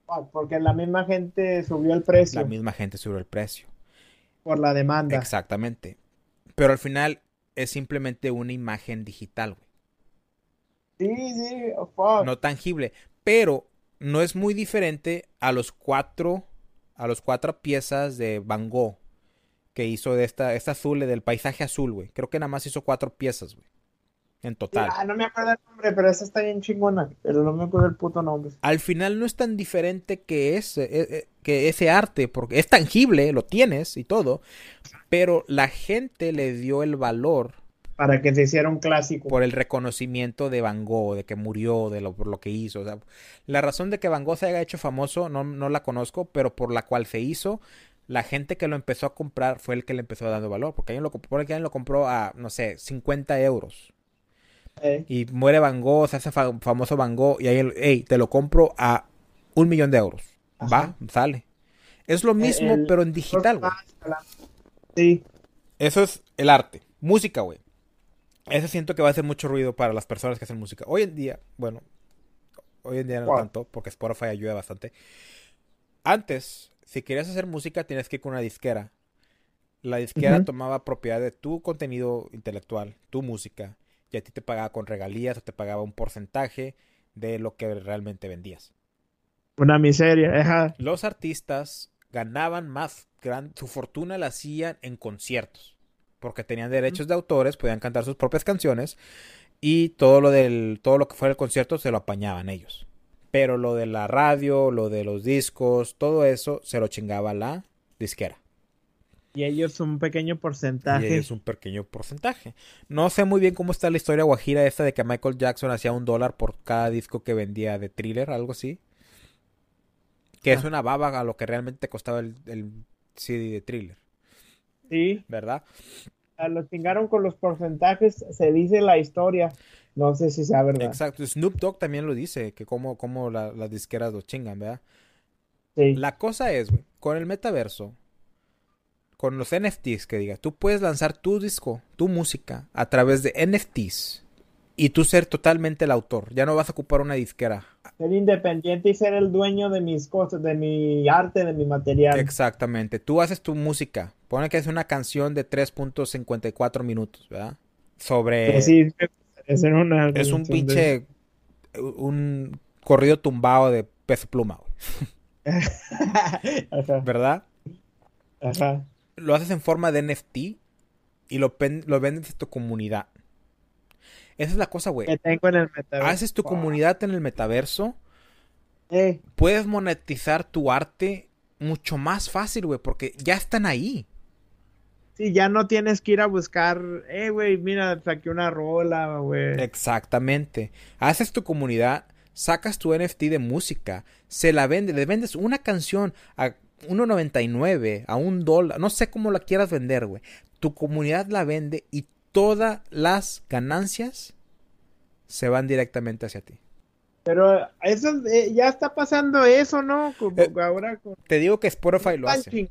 Ah, Porque la misma gente subió el precio La misma gente subió el precio. por la demanda. Exactamente. Pero al final es simplemente una imagen digital, güey. Sí, sí, oh, fuck. No tangible. Pero no es muy diferente a los cuatro. A los cuatro piezas de Van Gogh. Que hizo de esta, esta azul, del paisaje azul, güey. Creo que nada más hizo cuatro piezas, güey. En total. Ah, no me acuerdo el nombre, pero esa está bien chingona. Pero no me acuerdo el puto nombre. Al final no es tan diferente que ese, eh, eh, que ese arte, porque es tangible, lo tienes y todo, pero la gente le dio el valor Para que se hiciera un clásico. por el reconocimiento de Van Gogh, de que murió, de lo, por lo que hizo. O sea, la razón de que Van Gogh se haya hecho famoso no, no la conozco, pero por la cual se hizo, la gente que lo empezó a comprar fue el que le empezó dando valor, porque alguien lo, porque alguien lo compró a, no sé, 50 euros. Y muere Van Gogh, se hace fa- famoso Van Gogh y ahí, hey, te lo compro a un millón de euros. Ajá. Va, sale. Es lo mismo, el- pero en digital, güey. Sí. Eso es el arte. Música, güey. Ese siento que va a hacer mucho ruido para las personas que hacen música. Hoy en día, bueno, hoy en día no tanto, porque Spotify ayuda bastante. Antes, si querías hacer música, tenías que ir con una disquera. La disquera tomaba propiedad de tu contenido intelectual, tu música, y a ti te pagaba con regalías o te pagaba un porcentaje de lo que realmente vendías. Una miseria. Ajá. Los artistas ganaban más, gran, su fortuna la hacían en conciertos, porque tenían derechos de autores, podían cantar sus propias canciones y todo lo del todo lo que fuera el concierto se lo apañaban ellos. Pero lo de la radio, lo de los discos, todo eso se lo chingaba la disquera. Y ellos un pequeño Y porcentaje. es un pequeño porcentaje. No sé muy bien cómo está la historia guajira esta de que Michael Jackson hacía un dólar por cada disco que vendía de thriller, algo así. Que es Ah. una baba a lo que realmente costaba el, el CD de thriller, Sí. ¿verdad? A lo chingaron con los porcentajes, se dice la historia. No sé si sea verdad. Exacto. Snoop Dogg también lo dice, que como, como la- las disqueras lo chingan, ¿verdad? Sí. La cosa es, güey, con el metaverso, con los NFTs que diga, tú puedes lanzar tu disco, tu música, a través de NFTs y tú ser totalmente el autor. Ya no vas a ocupar una disquera. Ser independiente y ser el dueño de mis cosas, de mi arte, de mi material. Exactamente. Tú haces tu música. Pone que es una canción de 3.54 minutos, ¿verdad? Sobre... Que sí, es una es un de- pinche... Un corrido tumbado de peso pluma, Ajá, ¿verdad? ajá. Lo haces en forma de NFT y lo, lo vendes a tu comunidad. Esa es la cosa, güey. Que tengo en el metaverso. Haces tu comunidad en el metaverso, Eh, puedes monetizar tu arte mucho más fácil, güey, porque ya están ahí. sí, ya no tienes que ir a buscar, eh, güey, mira, saqué una rola, güey. Exactamente. Haces tu comunidad, sacas tu NFT de música, se la vendes, le vendes una canción a 1.99, a un dólar, no sé cómo la quieras vender, güey. Tu comunidad la vende y todas las ganancias se van directamente hacia ti. Pero eso, eh, ya está pasando eso, ¿no? Como Eh, ahora con Te digo que Spotify lo hace.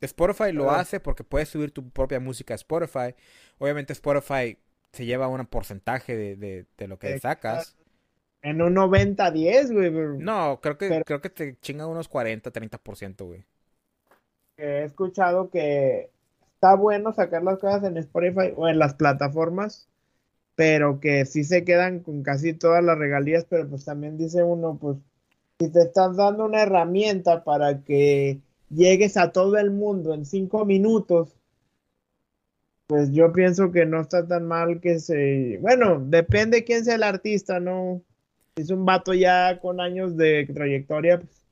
Spotify lo Ah. hace porque puedes subir tu propia música a Spotify. Obviamente Spotify se lleva un porcentaje de, de- de lo que Exacto. sacas. En un 90-10, güey. No, creo que, Pero- creo que te chingan unos 40, 30%, güey. He escuchado que está bueno sacar las cosas en Spotify o en las plataformas, pero que sí se quedan con casi todas las regalías, pero pues también dice uno, pues, si te estás dando una herramienta para que llegues a todo el mundo en cinco minutos, pues yo pienso que no está tan mal que se... Bueno, depende quién sea el artista, ¿no? Es un vato ya con años de trayectoria, pues,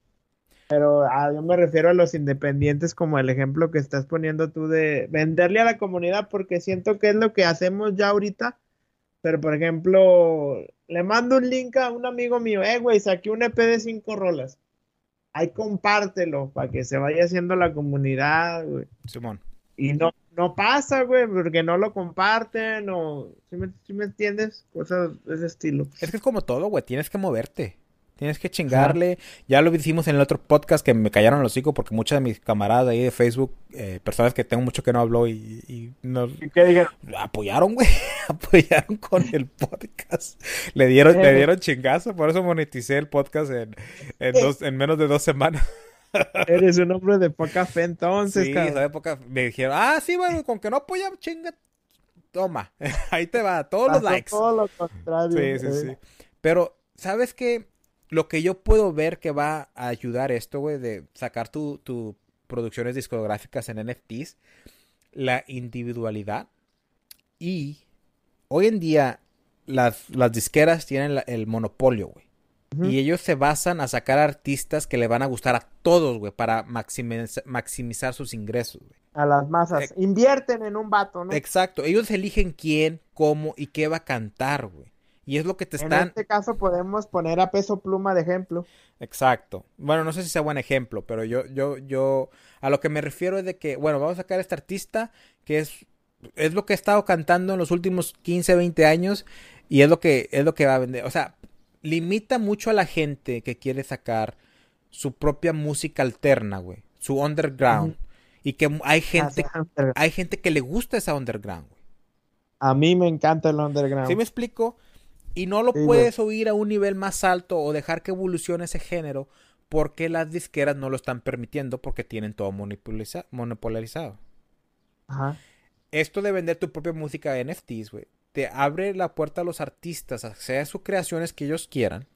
pero ah, yo me refiero a los independientes como el ejemplo que estás poniendo tú de venderle a la comunidad, porque siento que es lo que hacemos ya ahorita. Pero, por ejemplo, le mando un link a un amigo mío, eh, güey, saqué un EP de cinco rolas. Ahí compártelo para que se vaya haciendo la comunidad, güey. Simón. Y no, no pasa, güey, porque no lo comparten o, ¿sí me, sí me entiendes? Cosas de ese estilo. Es que es como todo, güey. Tienes que moverte. Tienes que chingarle. Ya lo hicimos en el otro podcast que me callaron los hocico porque muchas de mis camaradas ahí de Facebook, eh, personas que tengo mucho que no hablo y, y nos qué dijeron? apoyaron, güey. apoyaron con el podcast. Le dieron, le dieron chingazo. Por eso moneticé el podcast en, en, dos, en menos de dos semanas. Eres un hombre de poca fe entonces, Sí, cabrón. soy de poca- Me dijeron, ah, sí, bueno, con que no apoyan, chinga. Toma, ahí te va, todos los likes. todo lo contrario. Sí, sí, eh. sí. Pero, ¿sabes qué? Lo que yo puedo ver que va a ayudar esto, güey, de sacar tu, tu producciones discográficas en NFTs, la individualidad. Y hoy en día las, las disqueras tienen la- el monopolio, güey. Y ellos se basan a sacar artistas que le van a gustar a todos, güey, para maximiza- maximizar sus ingresos, güey. A las masas. Invierten en un vato, ¿no? Exacto, ellos eligen quién, cómo y qué va a cantar, güey. Y es lo que te En están... este caso podemos poner a Peso Pluma de ejemplo. Exacto. Bueno, no sé si sea buen ejemplo, pero yo, yo, yo, a lo que me refiero es de que, bueno, vamos a sacar a este artista que es, es lo que he estado cantando en los últimos 15, 20 años y es lo que, es lo que va a vender. O sea, limita mucho a la gente que quiere sacar su propia música alterna, güey, su underground. Y que hay gente, Hacia underground. hay gente que le gusta esa underground, güey. A mí me encanta el underground. ¿Sí me explico? Y no lo Sí, güey. puedes oír a un nivel más alto o dejar que evolucione ese género porque las disqueras no lo están permitiendo porque tienen todo monopoliza- monopolarizado. Ajá. Esto de vender tu propia música de NFTs, güey, te abre la puerta a los artistas a hacer sus creaciones que ellos quieran,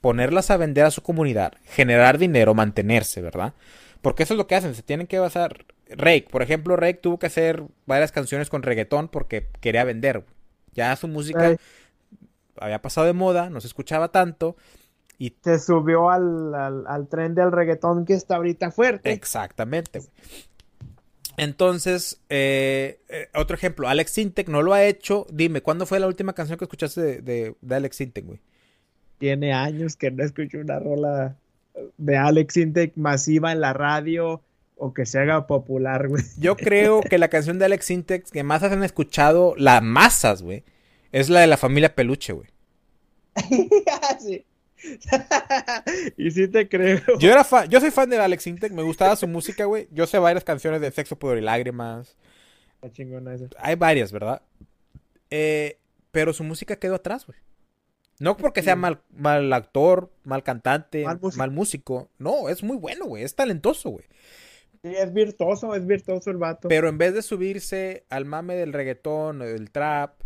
ponerlas a vender a su comunidad, generar dinero, mantenerse, ¿verdad? Porque eso es lo que hacen, se tienen que basar. Rake, por ejemplo, Rake tuvo que hacer varias canciones con reggaetón porque quería vender. Ya su música había pasado de moda, no se escuchaba tanto. Y Se subió al, al, al tren del reggaetón que está ahorita fuerte. exactamente, güey. Entonces, eh, eh, otro ejemplo, Alex Sintek no lo ha hecho. Dime, ¿cuándo fue la última canción que escuchaste de, de, de Alex Sintek, güey? Tiene años que no escucho una rola de Alex Intec masiva en la radio o que se haga popular, güey. Yo creo que la canción de Alex Sintek que más han escuchado las masas, güey, es la de la familia Peluche, güey. Sí. y sí te creo. Yo era fan, yo soy fan de Alex Sintek, me gustaba su música, güey. Yo sé varias canciones de Sexo, Pudor y Lágrimas. Está chingona esa. Hay varias, ¿verdad? Eh, pero su música quedó atrás, güey. No porque sea mal, mal actor, mal cantante, Mal músico. No, es muy bueno, güey. Es talentoso, güey. Sí, es virtuoso, es virtuoso el vato. Pero en vez de subirse al mame del reggaetón o del trap,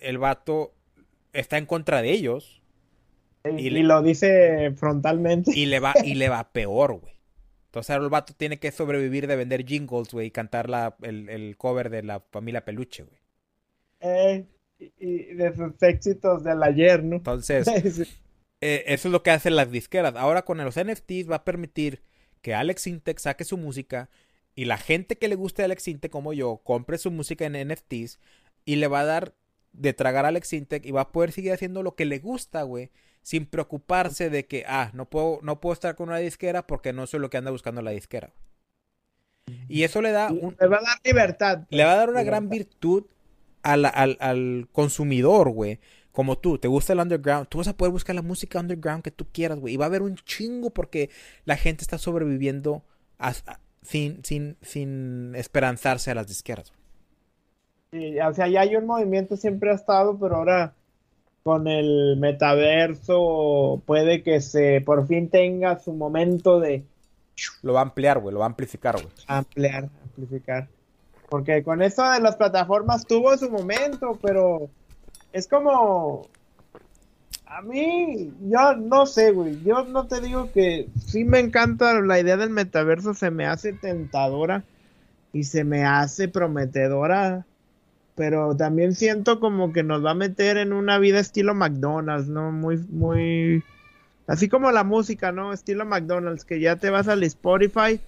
el vato está en contra de ellos y, y le- lo dice frontalmente. y le va, y le va peor, güey. Entonces ahora el vato tiene que sobrevivir de vender jingles, güey, y cantar la, el, el cover de la familia Peluche, güey. Eh, y, y de sus éxitos del ayer, ¿no? Entonces, eh, eso es lo que hacen las disqueras. Ahora con los NFTs va a permitir que Alex Intec saque su música y la gente que le guste a Alex Intec como yo compre su música en NFTs y le va a dar de tragar a Alex Intec y va a poder seguir haciendo lo que le gusta, güey, sin preocuparse de que, ah, no puedo, no puedo estar con una disquera porque no soy lo que anda buscando la disquera. Y eso le da un, Le va a dar libertad. le va a dar una Libertad. gran virtud a la- al, al consumidor, güey. Como tú, te gusta el underground, tú vas a poder buscar la música underground que tú quieras, güey. Y va a haber un chingo porque la gente está sobreviviendo a- a- sin, sin, sin esperanzarse a las disqueras. güey. Sí, o sea, ya hay un movimiento, siempre ha estado, pero ahora con el metaverso puede que se por fin tenga su momento de Lo va a ampliar, güey, lo va a amplificar, güey. ampliar, amplificar. Porque con eso de las plataformas tuvo su momento, pero es como... A mí, yo no sé, güey. Yo no te digo que sí me encanta la idea del metaverso, se me hace tentadora y se me hace prometedora, pero también siento como que nos va a meter en una vida estilo McDonald's, ¿no? Muy, muy... Así como la música, ¿no? Estilo McDonald's, que ya te vas al Spotify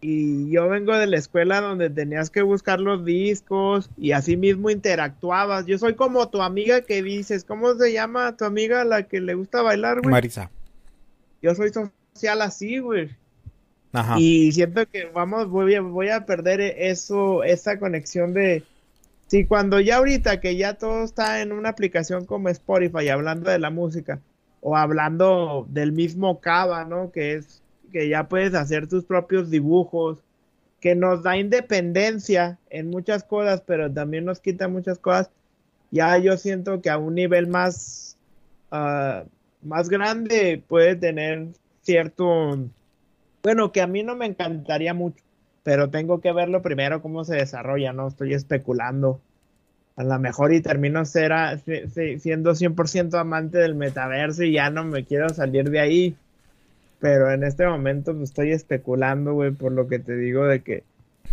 y yo vengo de la escuela donde tenías que buscar los discos y así mismo interactuabas. Yo soy como tu amiga que dices, ¿cómo se llama tu amiga la que le gusta bailar, güey? Marisa. Yo soy social así, güey. Ajá. Y siento que vamos, voy a, voy a perder eso, esa conexión de... Sí, cuando ya ahorita que ya todo está en una aplicación como Spotify hablando de la música, o hablando del mismo Cava, ¿no? Que es que ya puedes hacer tus propios dibujos, que nos da independencia en muchas cosas, pero también nos quita muchas cosas. Ya yo siento que a un nivel más, ah, más grande puede tener cierto, bueno, que a mí no me encantaría mucho, pero tengo que verlo primero cómo se desarrolla, no estoy especulando. A lo mejor y termino ser siendo 100% amante del metaverso y ya no me quiero salir de ahí. Pero en este momento me estoy especulando, güey, por lo que te digo de que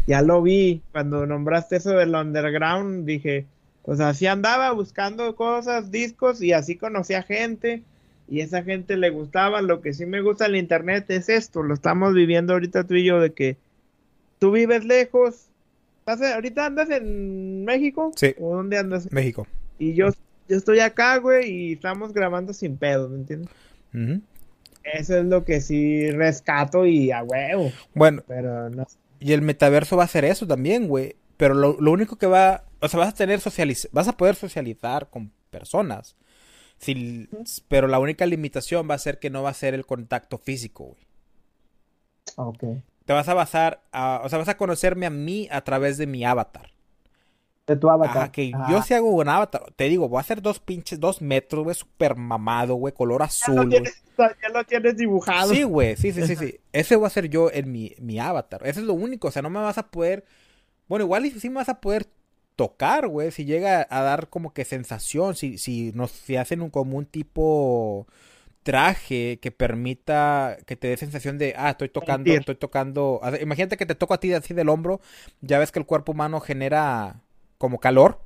ya lo vi. Cuando nombraste eso del underground, dije, pues así andaba buscando cosas, discos y así conocía gente y esa gente le gustaba. Lo que sí me gusta el internet es esto, lo estamos viviendo ahorita tú y yo, de que tú vives lejos. ¿Ahorita andas en México? Sí. ¿O dónde andas? México. Y yo, yo estoy acá, güey, y estamos grabando sin pedo, ¿me entiendes? Eso es lo que sí rescato y a huevo. Bueno. Pero no Y el metaverso va a hacer eso también, güey. Pero lo, lo, único que va... O sea, vas a tener socializ vas a poder socializar con personas. Si, pero la única limitación va a ser que no va a ser el contacto físico, güey. Ok. Te vas a basar a... O sea, vas a conocerme a mí a través de mi avatar. De tu avatar. Ajá, que yo si hago un avatar. Te digo, voy a hacer dos pinches, dos metros, güey, súper mamado, güey, color azul. Ya lo, tienes, ya lo tienes dibujado. Sí, güey, sí, sí, sí, sí. Ese voy a ser yo en mi, mi avatar. Eso es lo único, o sea, no me vas a poder... Bueno, igual sí me vas a poder tocar, güey, si llega a dar como que sensación, si, si nos si hacen un, como un tipo traje que permita que te dé sensación de, ah, estoy tocando, estoy tocando. Imagínate que te toco a ti así del hombro, ya ves que el cuerpo humano genera como calor.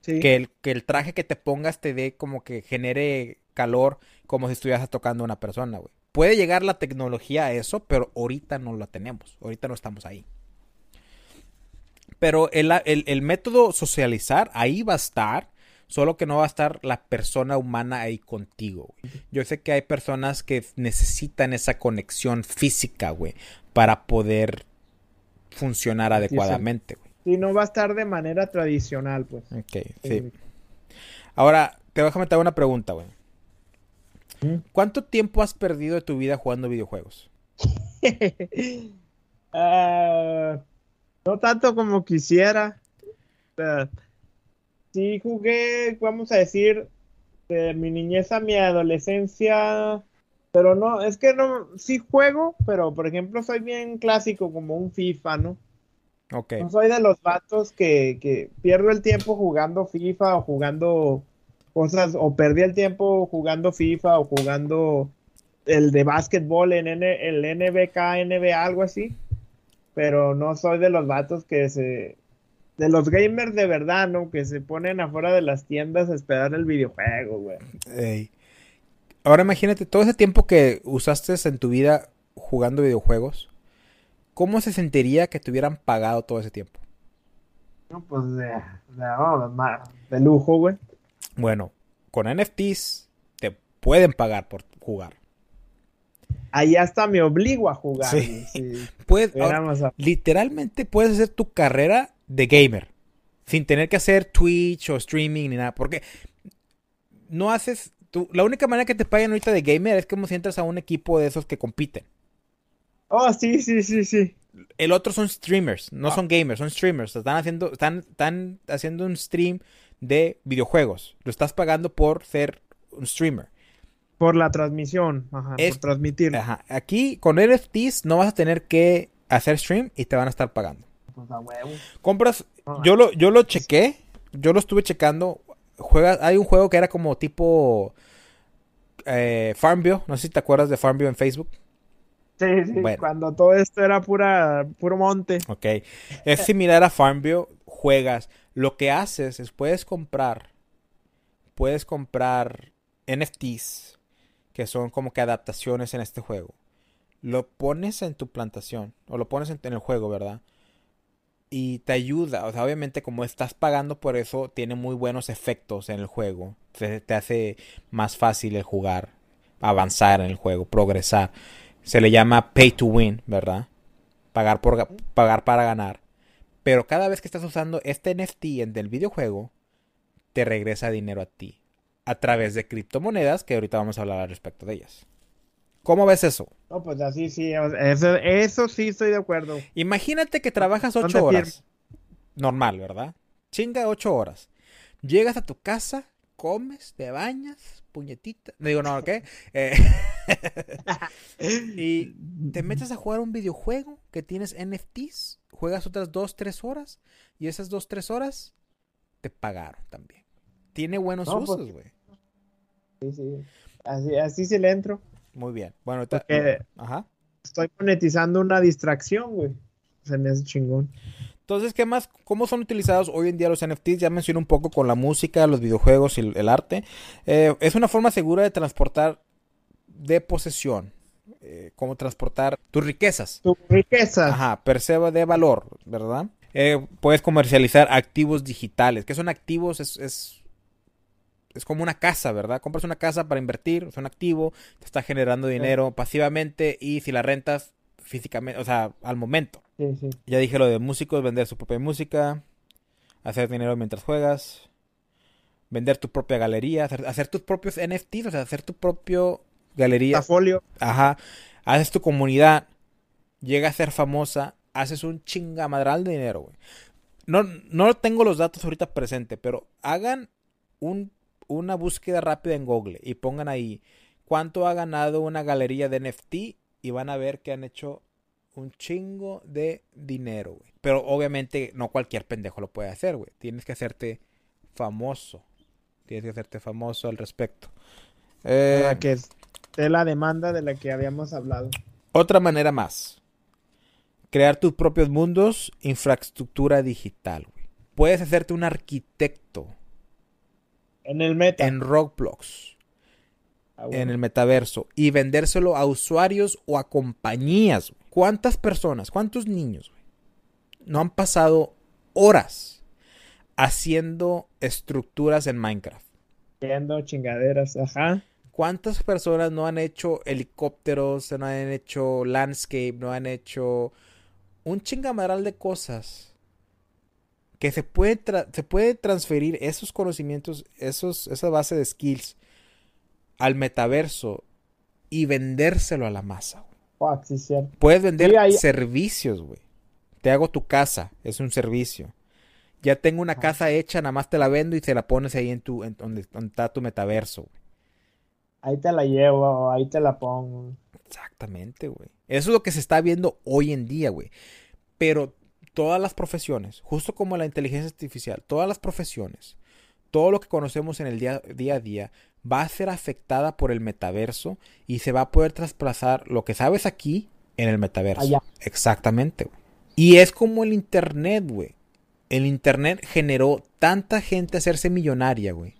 Sí. Que, el, que el traje que te pongas te dé como que genere calor como si estuvieras tocando a una persona, güey. Puede llegar la tecnología a eso, pero ahorita no la tenemos, ahorita no estamos ahí. Pero el, el, el, método socializar ahí va a estar, solo que no va a estar la persona humana ahí contigo. Güey. Yo sé que hay personas que necesitan esa conexión física, güey, para poder funcionar adecuadamente, güey. Sí, no va a estar de manera tradicional, pues. Ok, sí. Ahora, te voy a comentar una pregunta, güey. ¿Cuánto tiempo has perdido de tu vida jugando videojuegos? uh, no tanto como quisiera. Uh, sí jugué, vamos a decir, de mi niñez a mi adolescencia. Pero no, es que no, sí juego, pero por ejemplo soy bien clásico como un FIFA, ¿no? Okay. No soy de los vatos que, que pierdo el tiempo jugando FIFA o jugando cosas, o perdí el tiempo jugando FIFA o jugando el de básquetbol en N, el NBK, NBA, algo así. Pero no soy de los vatos que se. De los gamers de verdad, ¿no? Que se ponen afuera de las tiendas a esperar el videojuego, güey. Ey. Ahora imagínate todo ese tiempo que usaste en tu vida jugando videojuegos. ¿Cómo se sentiría que te hubieran pagado todo ese tiempo? No, pues de, de, de lujo, güey. Bueno, con NFTs te pueden pagar por jugar. Ahí hasta me obligo a jugar. Sí. Puedes, ahora, Literalmente puedes hacer tu carrera de gamer. Sin tener que hacer Twitch o streaming ni nada. Porque no haces. Tú, la única manera que te paguen ahorita de gamer es como si entras a un equipo de esos que compiten. Oh, sí, sí, sí, sí. El otro son streamers, no ah. son gamers, son streamers. Están haciendo, están, están haciendo un stream de videojuegos. Lo estás pagando por ser un streamer. Por la transmisión, ajá, es, por transmitir. Ajá. Aquí con NFTs no vas a tener que hacer stream y te van a estar pagando. Pues a huevo. Compras, yo lo, yo lo chequé, yo lo estuve checando. Juega, hay un juego que era como tipo eh, Farmville, no sé si te acuerdas de Farmville en Facebook. Sí, sí, bueno. cuando todo esto era pura, puro monte. Ok. Es similar a Farmville, juegas. Lo que haces es puedes comprar, puedes comprar NFTs, que son como que adaptaciones en este juego. Lo pones en tu plantación, o lo pones en, en el juego, ¿verdad? Y te ayuda, o sea, obviamente como estás pagando por eso, tiene muy buenos efectos en el juego. Te, hace más fácil el jugar, avanzar en el juego, progresar se le llama pay to win, ¿verdad? Pagar, por, pagar para ganar. Pero cada vez que estás usando este NFT del videojuego, te regresa dinero a ti. a través de criptomonedas, que ahorita vamos a hablar al respecto de ellas. ¿Cómo ves eso? No, pues así sí, eso, eso sí estoy de acuerdo. Imagínate que trabajas ocho horas. Normal, ¿verdad? Chinga ocho horas. Llegas a tu casa, comes, te bañas, puñetita. No digo, no, ¿qué? Eh, y te metes a jugar un videojuego que tienes NFTs, juegas otras dos, tres horas, y esas dos, tres horas te pagaron también. Tiene buenos pues, usos, güey. sí, sí. Así, así se le entro. Muy bien. Bueno, Ajá. estoy monetizando una distracción, güey. Se me hace chingón. Entonces, ¿qué más? ¿Cómo son utilizados hoy en día los NFTs? Ya mencioné un poco con la música, los videojuegos y el, arte. Eh, es una forma segura de transportar de posesión. Eh, como transportar tus riquezas. Tus riquezas. Ajá, perceba de valor, ¿verdad? Eh, puedes comercializar activos digitales. ¿Qué son activos? Es, es, es, como una casa, ¿verdad? Compras una casa para invertir, es un activo, te está generando dinero pasivamente y si la rentas físicamente, o sea, al momento. Ya dije lo de músicos, vender su propia música, hacer dinero mientras juegas, vender tu propia galería, hacer, tus propios NFTs, o sea, hacer tu propio galería. Portafolio. Ajá. Haces tu comunidad, llega a ser famosa, haces un chingamadral de dinero, güey. No, no tengo los datos ahorita presente, pero hagan un, una búsqueda rápida en Google y pongan ahí cuánto ha ganado una galería de NFT y van a ver que han hecho un chingo de dinero, güey. Pero obviamente no cualquier pendejo lo puede hacer, güey. Tienes que hacerte famoso. Tienes que hacerte famoso al respecto. Eh, que es la demanda de la que habíamos hablado. Otra manera más. Crear tus propios mundos, infraestructura digital, güey. Puedes hacerte un arquitecto. En el meta. En Roblox. Ah, en el metaverso. Y vendérselo a usuarios o a compañías. Güey. ¿Cuántas personas, cuántos niños no han pasado horas haciendo estructuras en Minecraft? Haciendo chingaderas, ajá. ¿Cuántas personas no han hecho helicópteros, no han hecho landscape, no han hecho un chingamaral de cosas? Que se puede, se puede transferir esos conocimientos, esos, esa base de skills al metaverso y vendérselo a la masa. Puedes vender servicios, güey. Te hago tu casa, es un servicio. Ya tengo una casa hecha, nada más te la vendo y te la pones ahí en tu, en donde, está tu metaverso, güey. Ahí te la llevo, ahí te la pongo. Exactamente, güey. Eso es lo que se está viendo hoy en día, güey. Pero todas las profesiones, justo como la inteligencia artificial, todas las profesiones, todo lo que conocemos en el día, día a día, va a ser afectada por el metaverso y se va a poder trasplazar lo que sabes aquí en el metaverso. Allá. Exactamente, güey. Y es como el internet, güey. El internet generó tanta gente a hacerse millonaria, güey.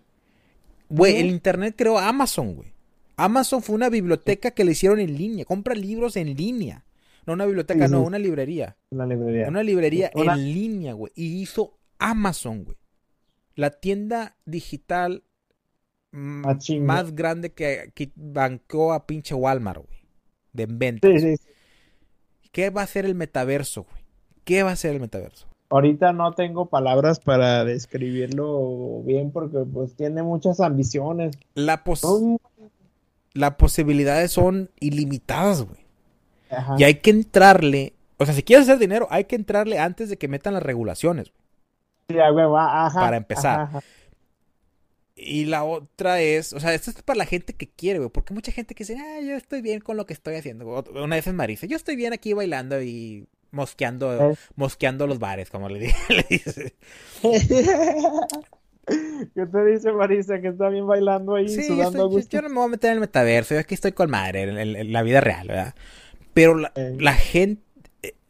Güey, el internet creó Amazon, güey. Amazon fue una biblioteca que le hicieron en línea. Compra libros en línea. No una biblioteca, no, una librería. Una librería. Una librería en línea, güey. Y hizo Amazon, güey. La tienda digital Ah, más grande que, que, bancó a pinche Walmart, güey. De venta. Sí, sí, ¿Qué va a ser el metaverso, güey? ¿Qué va a ser el metaverso? Ahorita no tengo palabras para describirlo bien porque pues tiene muchas ambiciones. La Las posibilidades son ilimitadas, güey. Y hay que entrarle, o sea, si quieres hacer dinero, hay que entrarle antes de que metan las regulaciones. Sí, ajá, para empezar. Y la otra es, o sea, esto es para la gente que quiere, güey, porque mucha gente que dice, ah, yo estoy bien con lo que estoy haciendo. Una vez es Marisa, yo estoy bien aquí bailando y mosqueando, eh. mosqueando los bares, como le, dice. ¿Qué te dice Marisa? Que está bien bailando ahí, sí, sudando yo, yo, no me voy a meter en el metaverso, yo aquí estoy con madre, en, la vida real, ¿verdad? Pero la, la gente,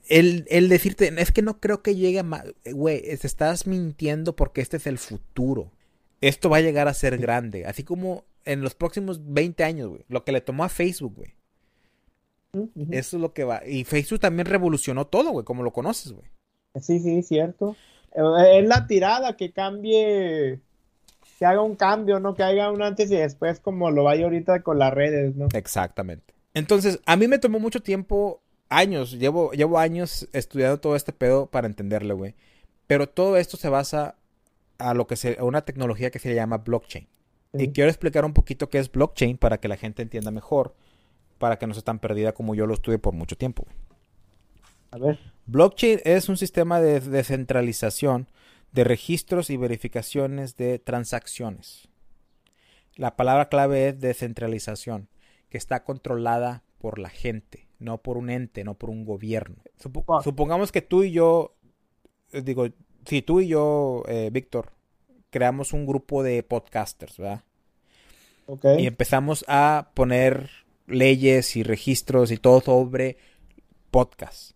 el, el, decirte, es que no creo que llegue a... Güey, te estás mintiendo porque este es el futuro esto va a llegar a ser grande. Así como en los próximos 20 años, güey. Lo que le tomó a Facebook, güey. Eso es lo que va. Y Facebook también revolucionó todo, güey, como lo conoces, güey. Sí, sí, cierto. Eh, es la tirada que cambie, que haga un cambio, ¿no? Que haga un antes y después como lo vaya ahorita con las redes, ¿no? Exactamente. Entonces, a mí me tomó mucho tiempo, años, llevo, llevo años estudiando todo este pedo para entenderle, güey. Pero todo esto se basa a lo que se, a una tecnología que se llama blockchain. Y quiero explicar un poquito qué es blockchain para que la gente entienda mejor, para que no sea tan perdida como yo lo estuve por mucho tiempo. A ver. Blockchain es un sistema de descentralización de registros y verificaciones de transacciones. La palabra clave es descentralización, que está controlada por la gente, no por un ente, no por un gobierno. supongamos que tú y yo, eh, digo, si tú y yo, eh, Víctor, creamos un grupo de podcasters, ¿verdad? Y empezamos a poner leyes y registros y todo sobre podcast.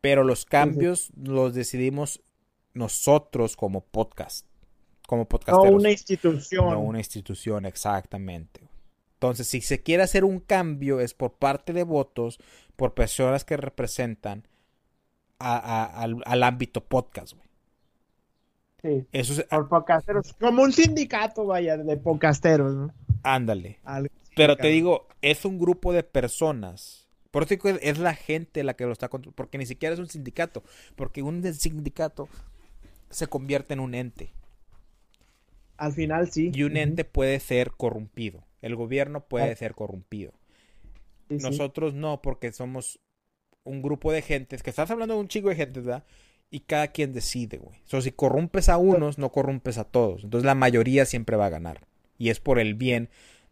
Pero los cambios los decidimos nosotros como podcast. Como podcasteros. No una institución. No una institución, exactamente. Entonces, si se quiere hacer un cambio es por parte de votos, por personas que representan al, ámbito podcast, güey. Sí. Eso es, por podcasteros. Como un sindicato, vaya, de podcasteros, ¿no? Ándale. Pero te digo, es un grupo de personas. Por eso es la gente la que lo está controlando. Porque ni siquiera es un sindicato. Porque un sindicato se convierte en un ente. Al final sí. Y un ente puede ser corrompido. El gobierno puede ser corrompido. Nosotros no, porque somos un grupo de gentes, que estás hablando de un chico de gente, ¿verdad? Y cada quien decide, güey. O sea, si corrompes a unos, no corrompes a todos. Entonces la mayoría siempre va a ganar. Y es por el bien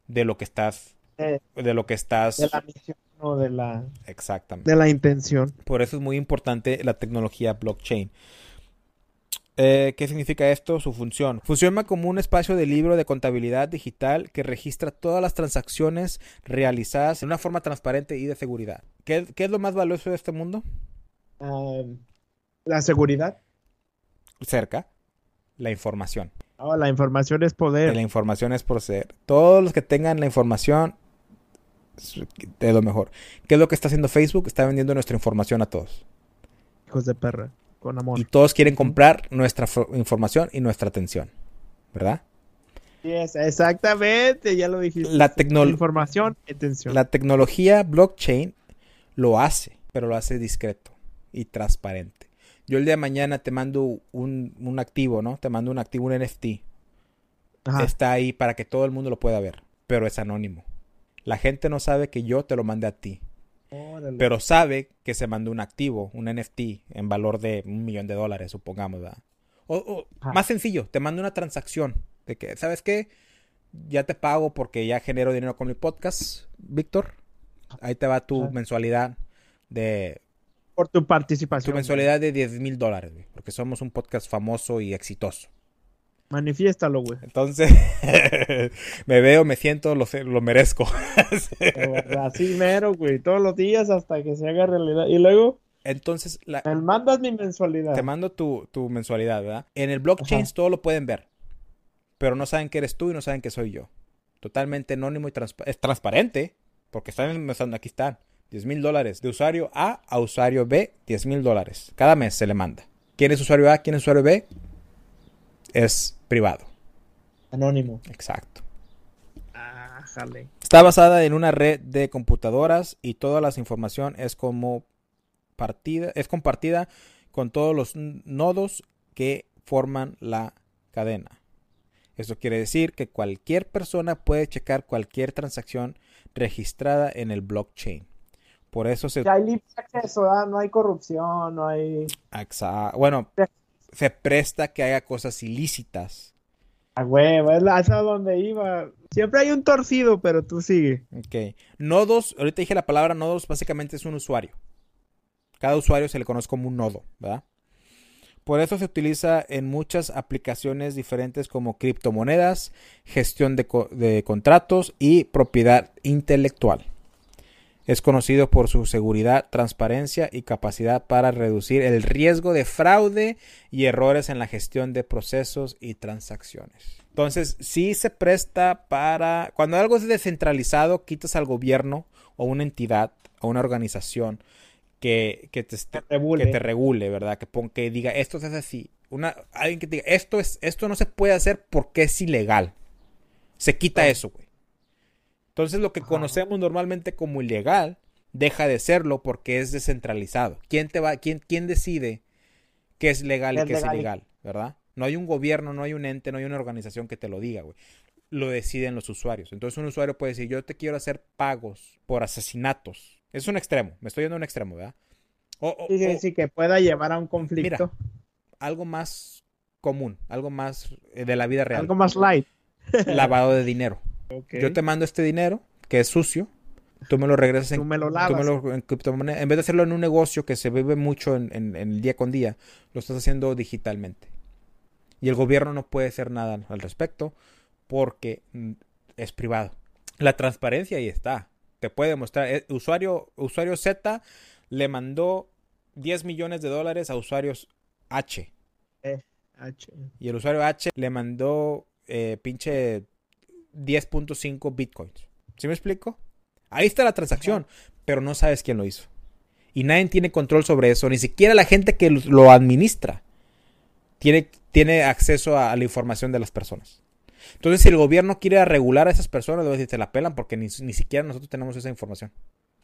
de lo que estás... Eh, de lo que estás... De la misión o de la... Exactamente. De la intención. Por eso es muy importante la tecnología blockchain. Eh, ¿Qué significa esto? Su función. Funciona como un espacio de libro de contabilidad digital que registra todas las transacciones realizadas de una forma transparente y de seguridad. ¿Qué, es lo más valioso de este mundo? Ah, la seguridad. Cerca. La información. Oh, la información es poder. La información es poder. Todos los que tengan la información es lo mejor. ¿Qué es lo que está haciendo Facebook? Está vendiendo nuestra información a todos. Hijos de perra. Y todos quieren comprar nuestra información y nuestra atención, ¿verdad? exactamente, ya lo dijiste. La información y atención. La tecnología blockchain lo hace, pero lo hace discreto y transparente. Yo el día de mañana te mando un, activo, ¿no? Te mando un activo, un NFT. Está ahí para que todo el mundo lo pueda ver, pero es anónimo. La gente no sabe que yo te lo mandé a ti. Pero sabe que se mandó un activo, un NFT, en valor de un millón de dólares, supongamos, ¿verdad? O, más sencillo, te mando una transacción de que, ¿sabes qué? Ya te pago porque ya genero dinero con mi podcast, Víctor. Ahí te va tu mensualidad de... Por tu participación. Tu mensualidad de 10 mil dólares, porque somos un podcast famoso y exitoso. Manifiéstalo, güey. Entonces, me veo, me siento, lo, lo merezco. Así mero, güey. Todos los días hasta que se haga realidad. Y luego. Entonces, la, me mandas mi mensualidad. Te mando tu, mensualidad, ¿verdad? En el blockchain todo lo pueden ver. Pero no saben que eres tú y no saben que soy yo. Totalmente anónimo y es transparente. Porque están aquí están. 10 mil dólares de usuario A a usuario B, 10 mil dólares. Cada mes se le manda. ¿Quién es usuario A? ¿Quién es usuario B? Es privado. Anónimo. Exacto. Ah, jale. Está basada en una red de computadoras y toda la información es como partida, es compartida con todos los nodos que forman la cadena. Eso quiere decir que cualquier persona puede checar cualquier transacción registrada en el blockchain. Por eso se... hay libre acceso, no hay corrupción, no hay... Exacto. Bueno, se presta que haya cosas ilícitas. A huevo, es a donde iba. Siempre hay un torcido, pero tú sigue. Ok. Nodos, ahorita dije la palabra nodos, básicamente es un usuario. Cada usuario se le conoce como un nodo, ¿verdad? Por eso se utiliza en muchas aplicaciones diferentes como criptomonedas, gestión de, de contratos y propiedad intelectual. Es conocido por su seguridad, transparencia y capacidad para reducir el riesgo de fraude y errores en la gestión de procesos y transacciones. Entonces, sí se presta para... Cuando algo es descentralizado, quitas al gobierno o una entidad o una organización que, te, regule. que te regule, ¿verdad? Que, que diga, esto hace así. Una, alguien que diga, esto, es, esto no se puede hacer porque es ilegal. Se quita eso, güey. Entonces lo que conocemos normalmente como ilegal deja de serlo porque es descentralizado. ¿Quién te va, quién, quién decide qué es legal y qué es ilegal, verdad? No hay un gobierno, no hay un ente, no hay una organización que te lo diga, güey. lo deciden los usuarios. Entonces un usuario puede decir, yo te quiero hacer pagos por asesinatos. Es un extremo, me estoy yendo a un extremo, ¿verdad? O, sí, sí, que pueda llevar a un conflicto. algo más común, algo más eh, de la vida real. Algo más light. Lavado de dinero. Yo te mando este dinero, que es sucio, tú me lo regresas en, tú me lo lavas. en criptomoneda. En vez de hacerlo en un negocio que se vive mucho en, en, el día con día, lo estás haciendo digitalmente. Y el gobierno no puede hacer nada al respecto porque mm, es privado. La transparencia ahí está. Te puede mostrar. Eh, usuario, usuario Z le mandó 10 millones de dólares a usuarios H. Eh, H. Y el usuario H le mandó eh, pinche 10.5 bitcoins. ¿Sí me explico? Ahí está la transacción, pero no sabes quién lo hizo. Y nadie tiene control sobre eso, ni siquiera la gente que lo administra tiene, tiene acceso a, la información de las personas. Entonces, si el gobierno quiere regular a esas personas, debe decir, te la pelan porque ni, ni siquiera nosotros tenemos esa información.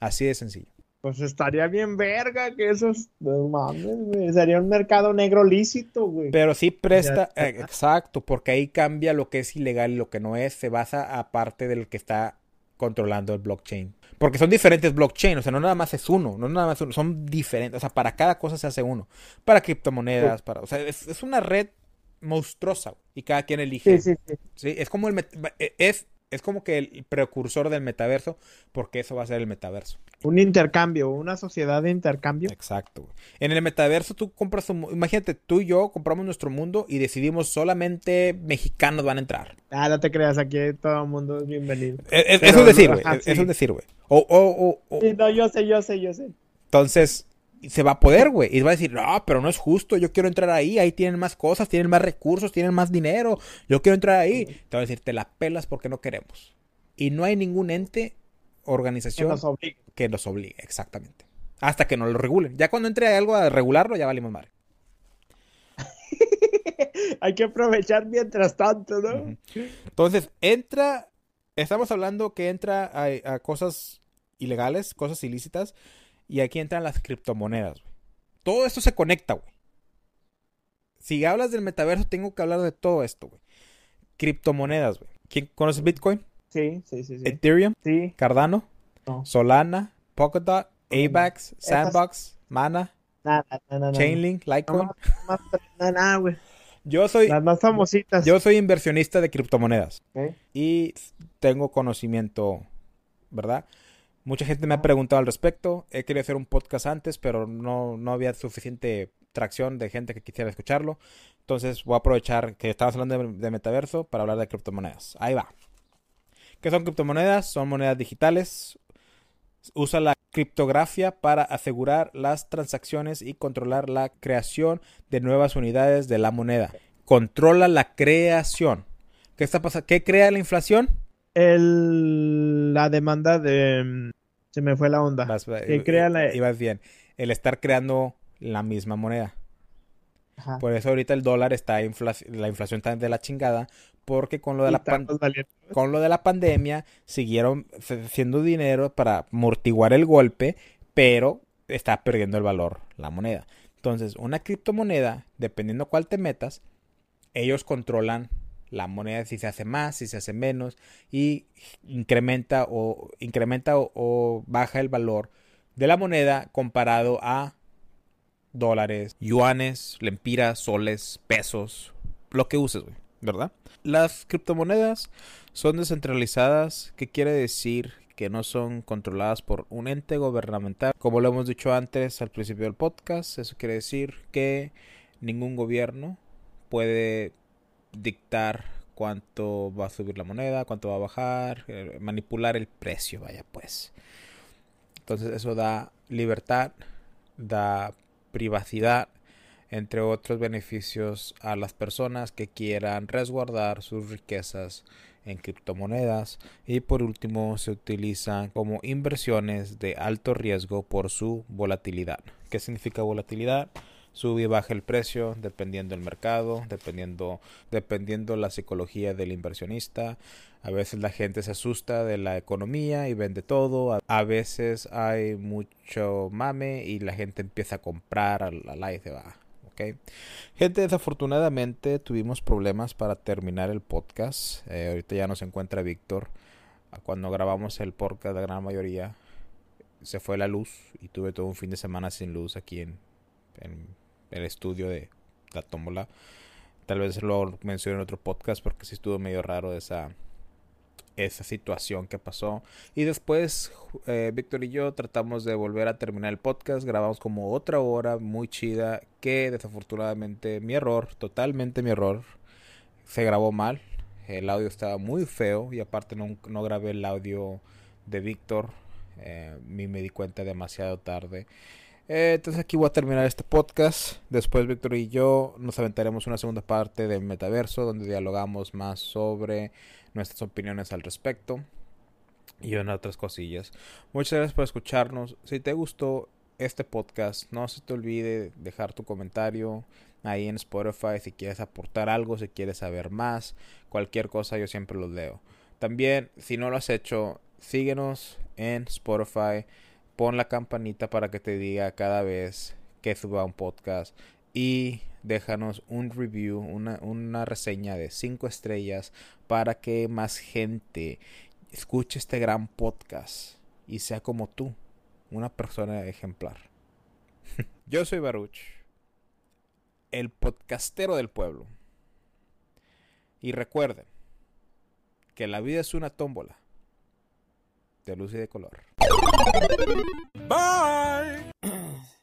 Así de sencillo. Pues estaría bien verga que esos, no mames, Sería un mercado negro lícito, güey. Pero sí presta, eh, exacto, porque ahí cambia lo que es ilegal y lo que no es. Se basa aparte del que está controlando el blockchain. Porque son diferentes blockchains, o sea, no nada más es uno, no nada más uno, son diferentes, o sea, para cada cosa se hace uno. Para criptomonedas, para, o sea, es, una red monstruosa y cada quien elige. Sí, sí, sí. ¿Sí? Es como el es es como que el precursor del metaverso, porque eso va a ser el metaverso. Un intercambio, una sociedad de intercambio. Exacto. En el metaverso tú compras, un, imagínate, tú y yo compramos nuestro mundo y decidimos solamente mexicanos van a entrar. Ah, no te creas, aquí todo el mundo es bienvenido. Eso es decir, güey. Eso es decir, güey. O, o, o, sí, no, yo sé, yo sé, yo sé. Entonces, se va a poder, güey. Y va a decir, no, pero no es justo, yo quiero entrar ahí, ahí tienen más cosas, tienen más recursos, tienen más dinero, yo quiero entrar ahí. Te va a decir, te la pelas porque no queremos. Y no hay ningún ente, organización que nos obligue, exactamente. Hasta que nos lo regulen. Ya cuando entre algo a regularlo, ya valimos madre. hay que aprovechar mientras tanto, ¿no? Entonces, entra, estamos hablando que entra a cosas ilegales, cosas ilícitas y aquí entran las criptomonedas, güey. Todo esto se conecta, güey. Si hablas del metaverso, tengo que hablar de todo esto, güey. Criptomonedas, güey. ¿Quién conoce Bitcoin? Sí, sí, sí, Ethereum. Sí. Cardano. Solana. Polkadot. AVAX. Sandbox. Mana. Nada, nada, Chainlink. Litecoin. Nada, nada, güey. Yo soy. Las más famositas. Yo soy inversionista de criptomonedas. Y tengo conocimiento, ¿verdad? Mucha gente me ha preguntado al respecto. He querido hacer un podcast antes, pero no, no había suficiente tracción de gente que quisiera escucharlo. Entonces voy a aprovechar que estamos hablando de, metaverso para hablar de criptomonedas. Ahí va. ¿Qué son criptomonedas? Son monedas digitales. Usa la criptografía para asegurar las transacciones y controlar la creación de nuevas unidades de la moneda. Controla la creación. ¿Qué está pasando? ¿Qué crea la inflación? El, la demanda de... Se me fue la onda. que crea la... Ibas bien. El estar creando la misma moneda. Por eso ahorita el dólar está, la inflación está de la chingada, porque con lo de, la con lo de la pandemia siguieron haciendo dinero para amortiguar el golpe, pero está perdiendo el valor la moneda. Entonces, una criptomoneda, dependiendo cuál te metas, ellos controlan la moneda si se hace más, si se hace menos y incrementa o incrementa o, baja el valor de la moneda comparado a dólares, yuanes, lempiras, soles, pesos, lo que uses, ¿verdad? Las criptomonedas son descentralizadas, ¿qué quiere decir? Que no son controladas por un ente gubernamental. Como lo hemos dicho antes al principio del podcast, eso quiere decir que ningún gobierno puede dictar cuánto va a subir la moneda, cuánto va a bajar, eh, manipular el precio, vaya pues. Entonces eso da libertad, da privacidad, entre otros beneficios a las personas que quieran resguardar sus riquezas en criptomonedas y por último se utilizan como inversiones de alto riesgo por su volatilidad. ¿Qué significa volatilidad? Sube y baja el precio dependiendo del mercado, dependiendo, dependiendo la psicología del inversionista. A veces la gente se asusta de la economía y vende todo. A veces hay mucho mame y la gente empieza a comprar a la y se va. Ok. Gente, desafortunadamente tuvimos problemas para terminar el podcast. Eh, ahorita ya no se encuentra Víctor. Cuando grabamos el podcast, la gran mayoría se fue la luz y tuve todo un fin de semana sin luz aquí en, en el estudio de la tómbola. Tal vez lo mencioné en otro podcast porque sí estuvo medio raro esa, esa situación que pasó. Y después eh, Víctor y yo tratamos de volver a terminar el podcast. Grabamos como otra hora muy chida que desafortunadamente mi error, totalmente mi error, se grabó mal. El audio estaba muy feo y aparte no, no grabé el audio de Víctor. Eh, me di cuenta demasiado tarde. Eh, entonces aquí voy a terminar este podcast. Después Víctor y yo nos aventaremos una segunda parte del metaverso donde dialogamos más sobre nuestras opiniones al respecto y en otras cosillas. Muchas gracias por escucharnos. Si te gustó este podcast, no se te olvide dejar tu comentario ahí en Spotify si quieres aportar algo, si quieres saber más, cualquier cosa yo siempre lo leo. También, si no lo has hecho, síguenos en Spotify pon la campanita para que te diga cada vez que suba un podcast y déjanos un review, una, una reseña de 5 estrellas para que más gente escuche este gran podcast y sea como tú, una persona ejemplar. Yo soy Baruch, el podcastero del pueblo. Y recuerden que la vida es una tómbola de luz y de color. Bye.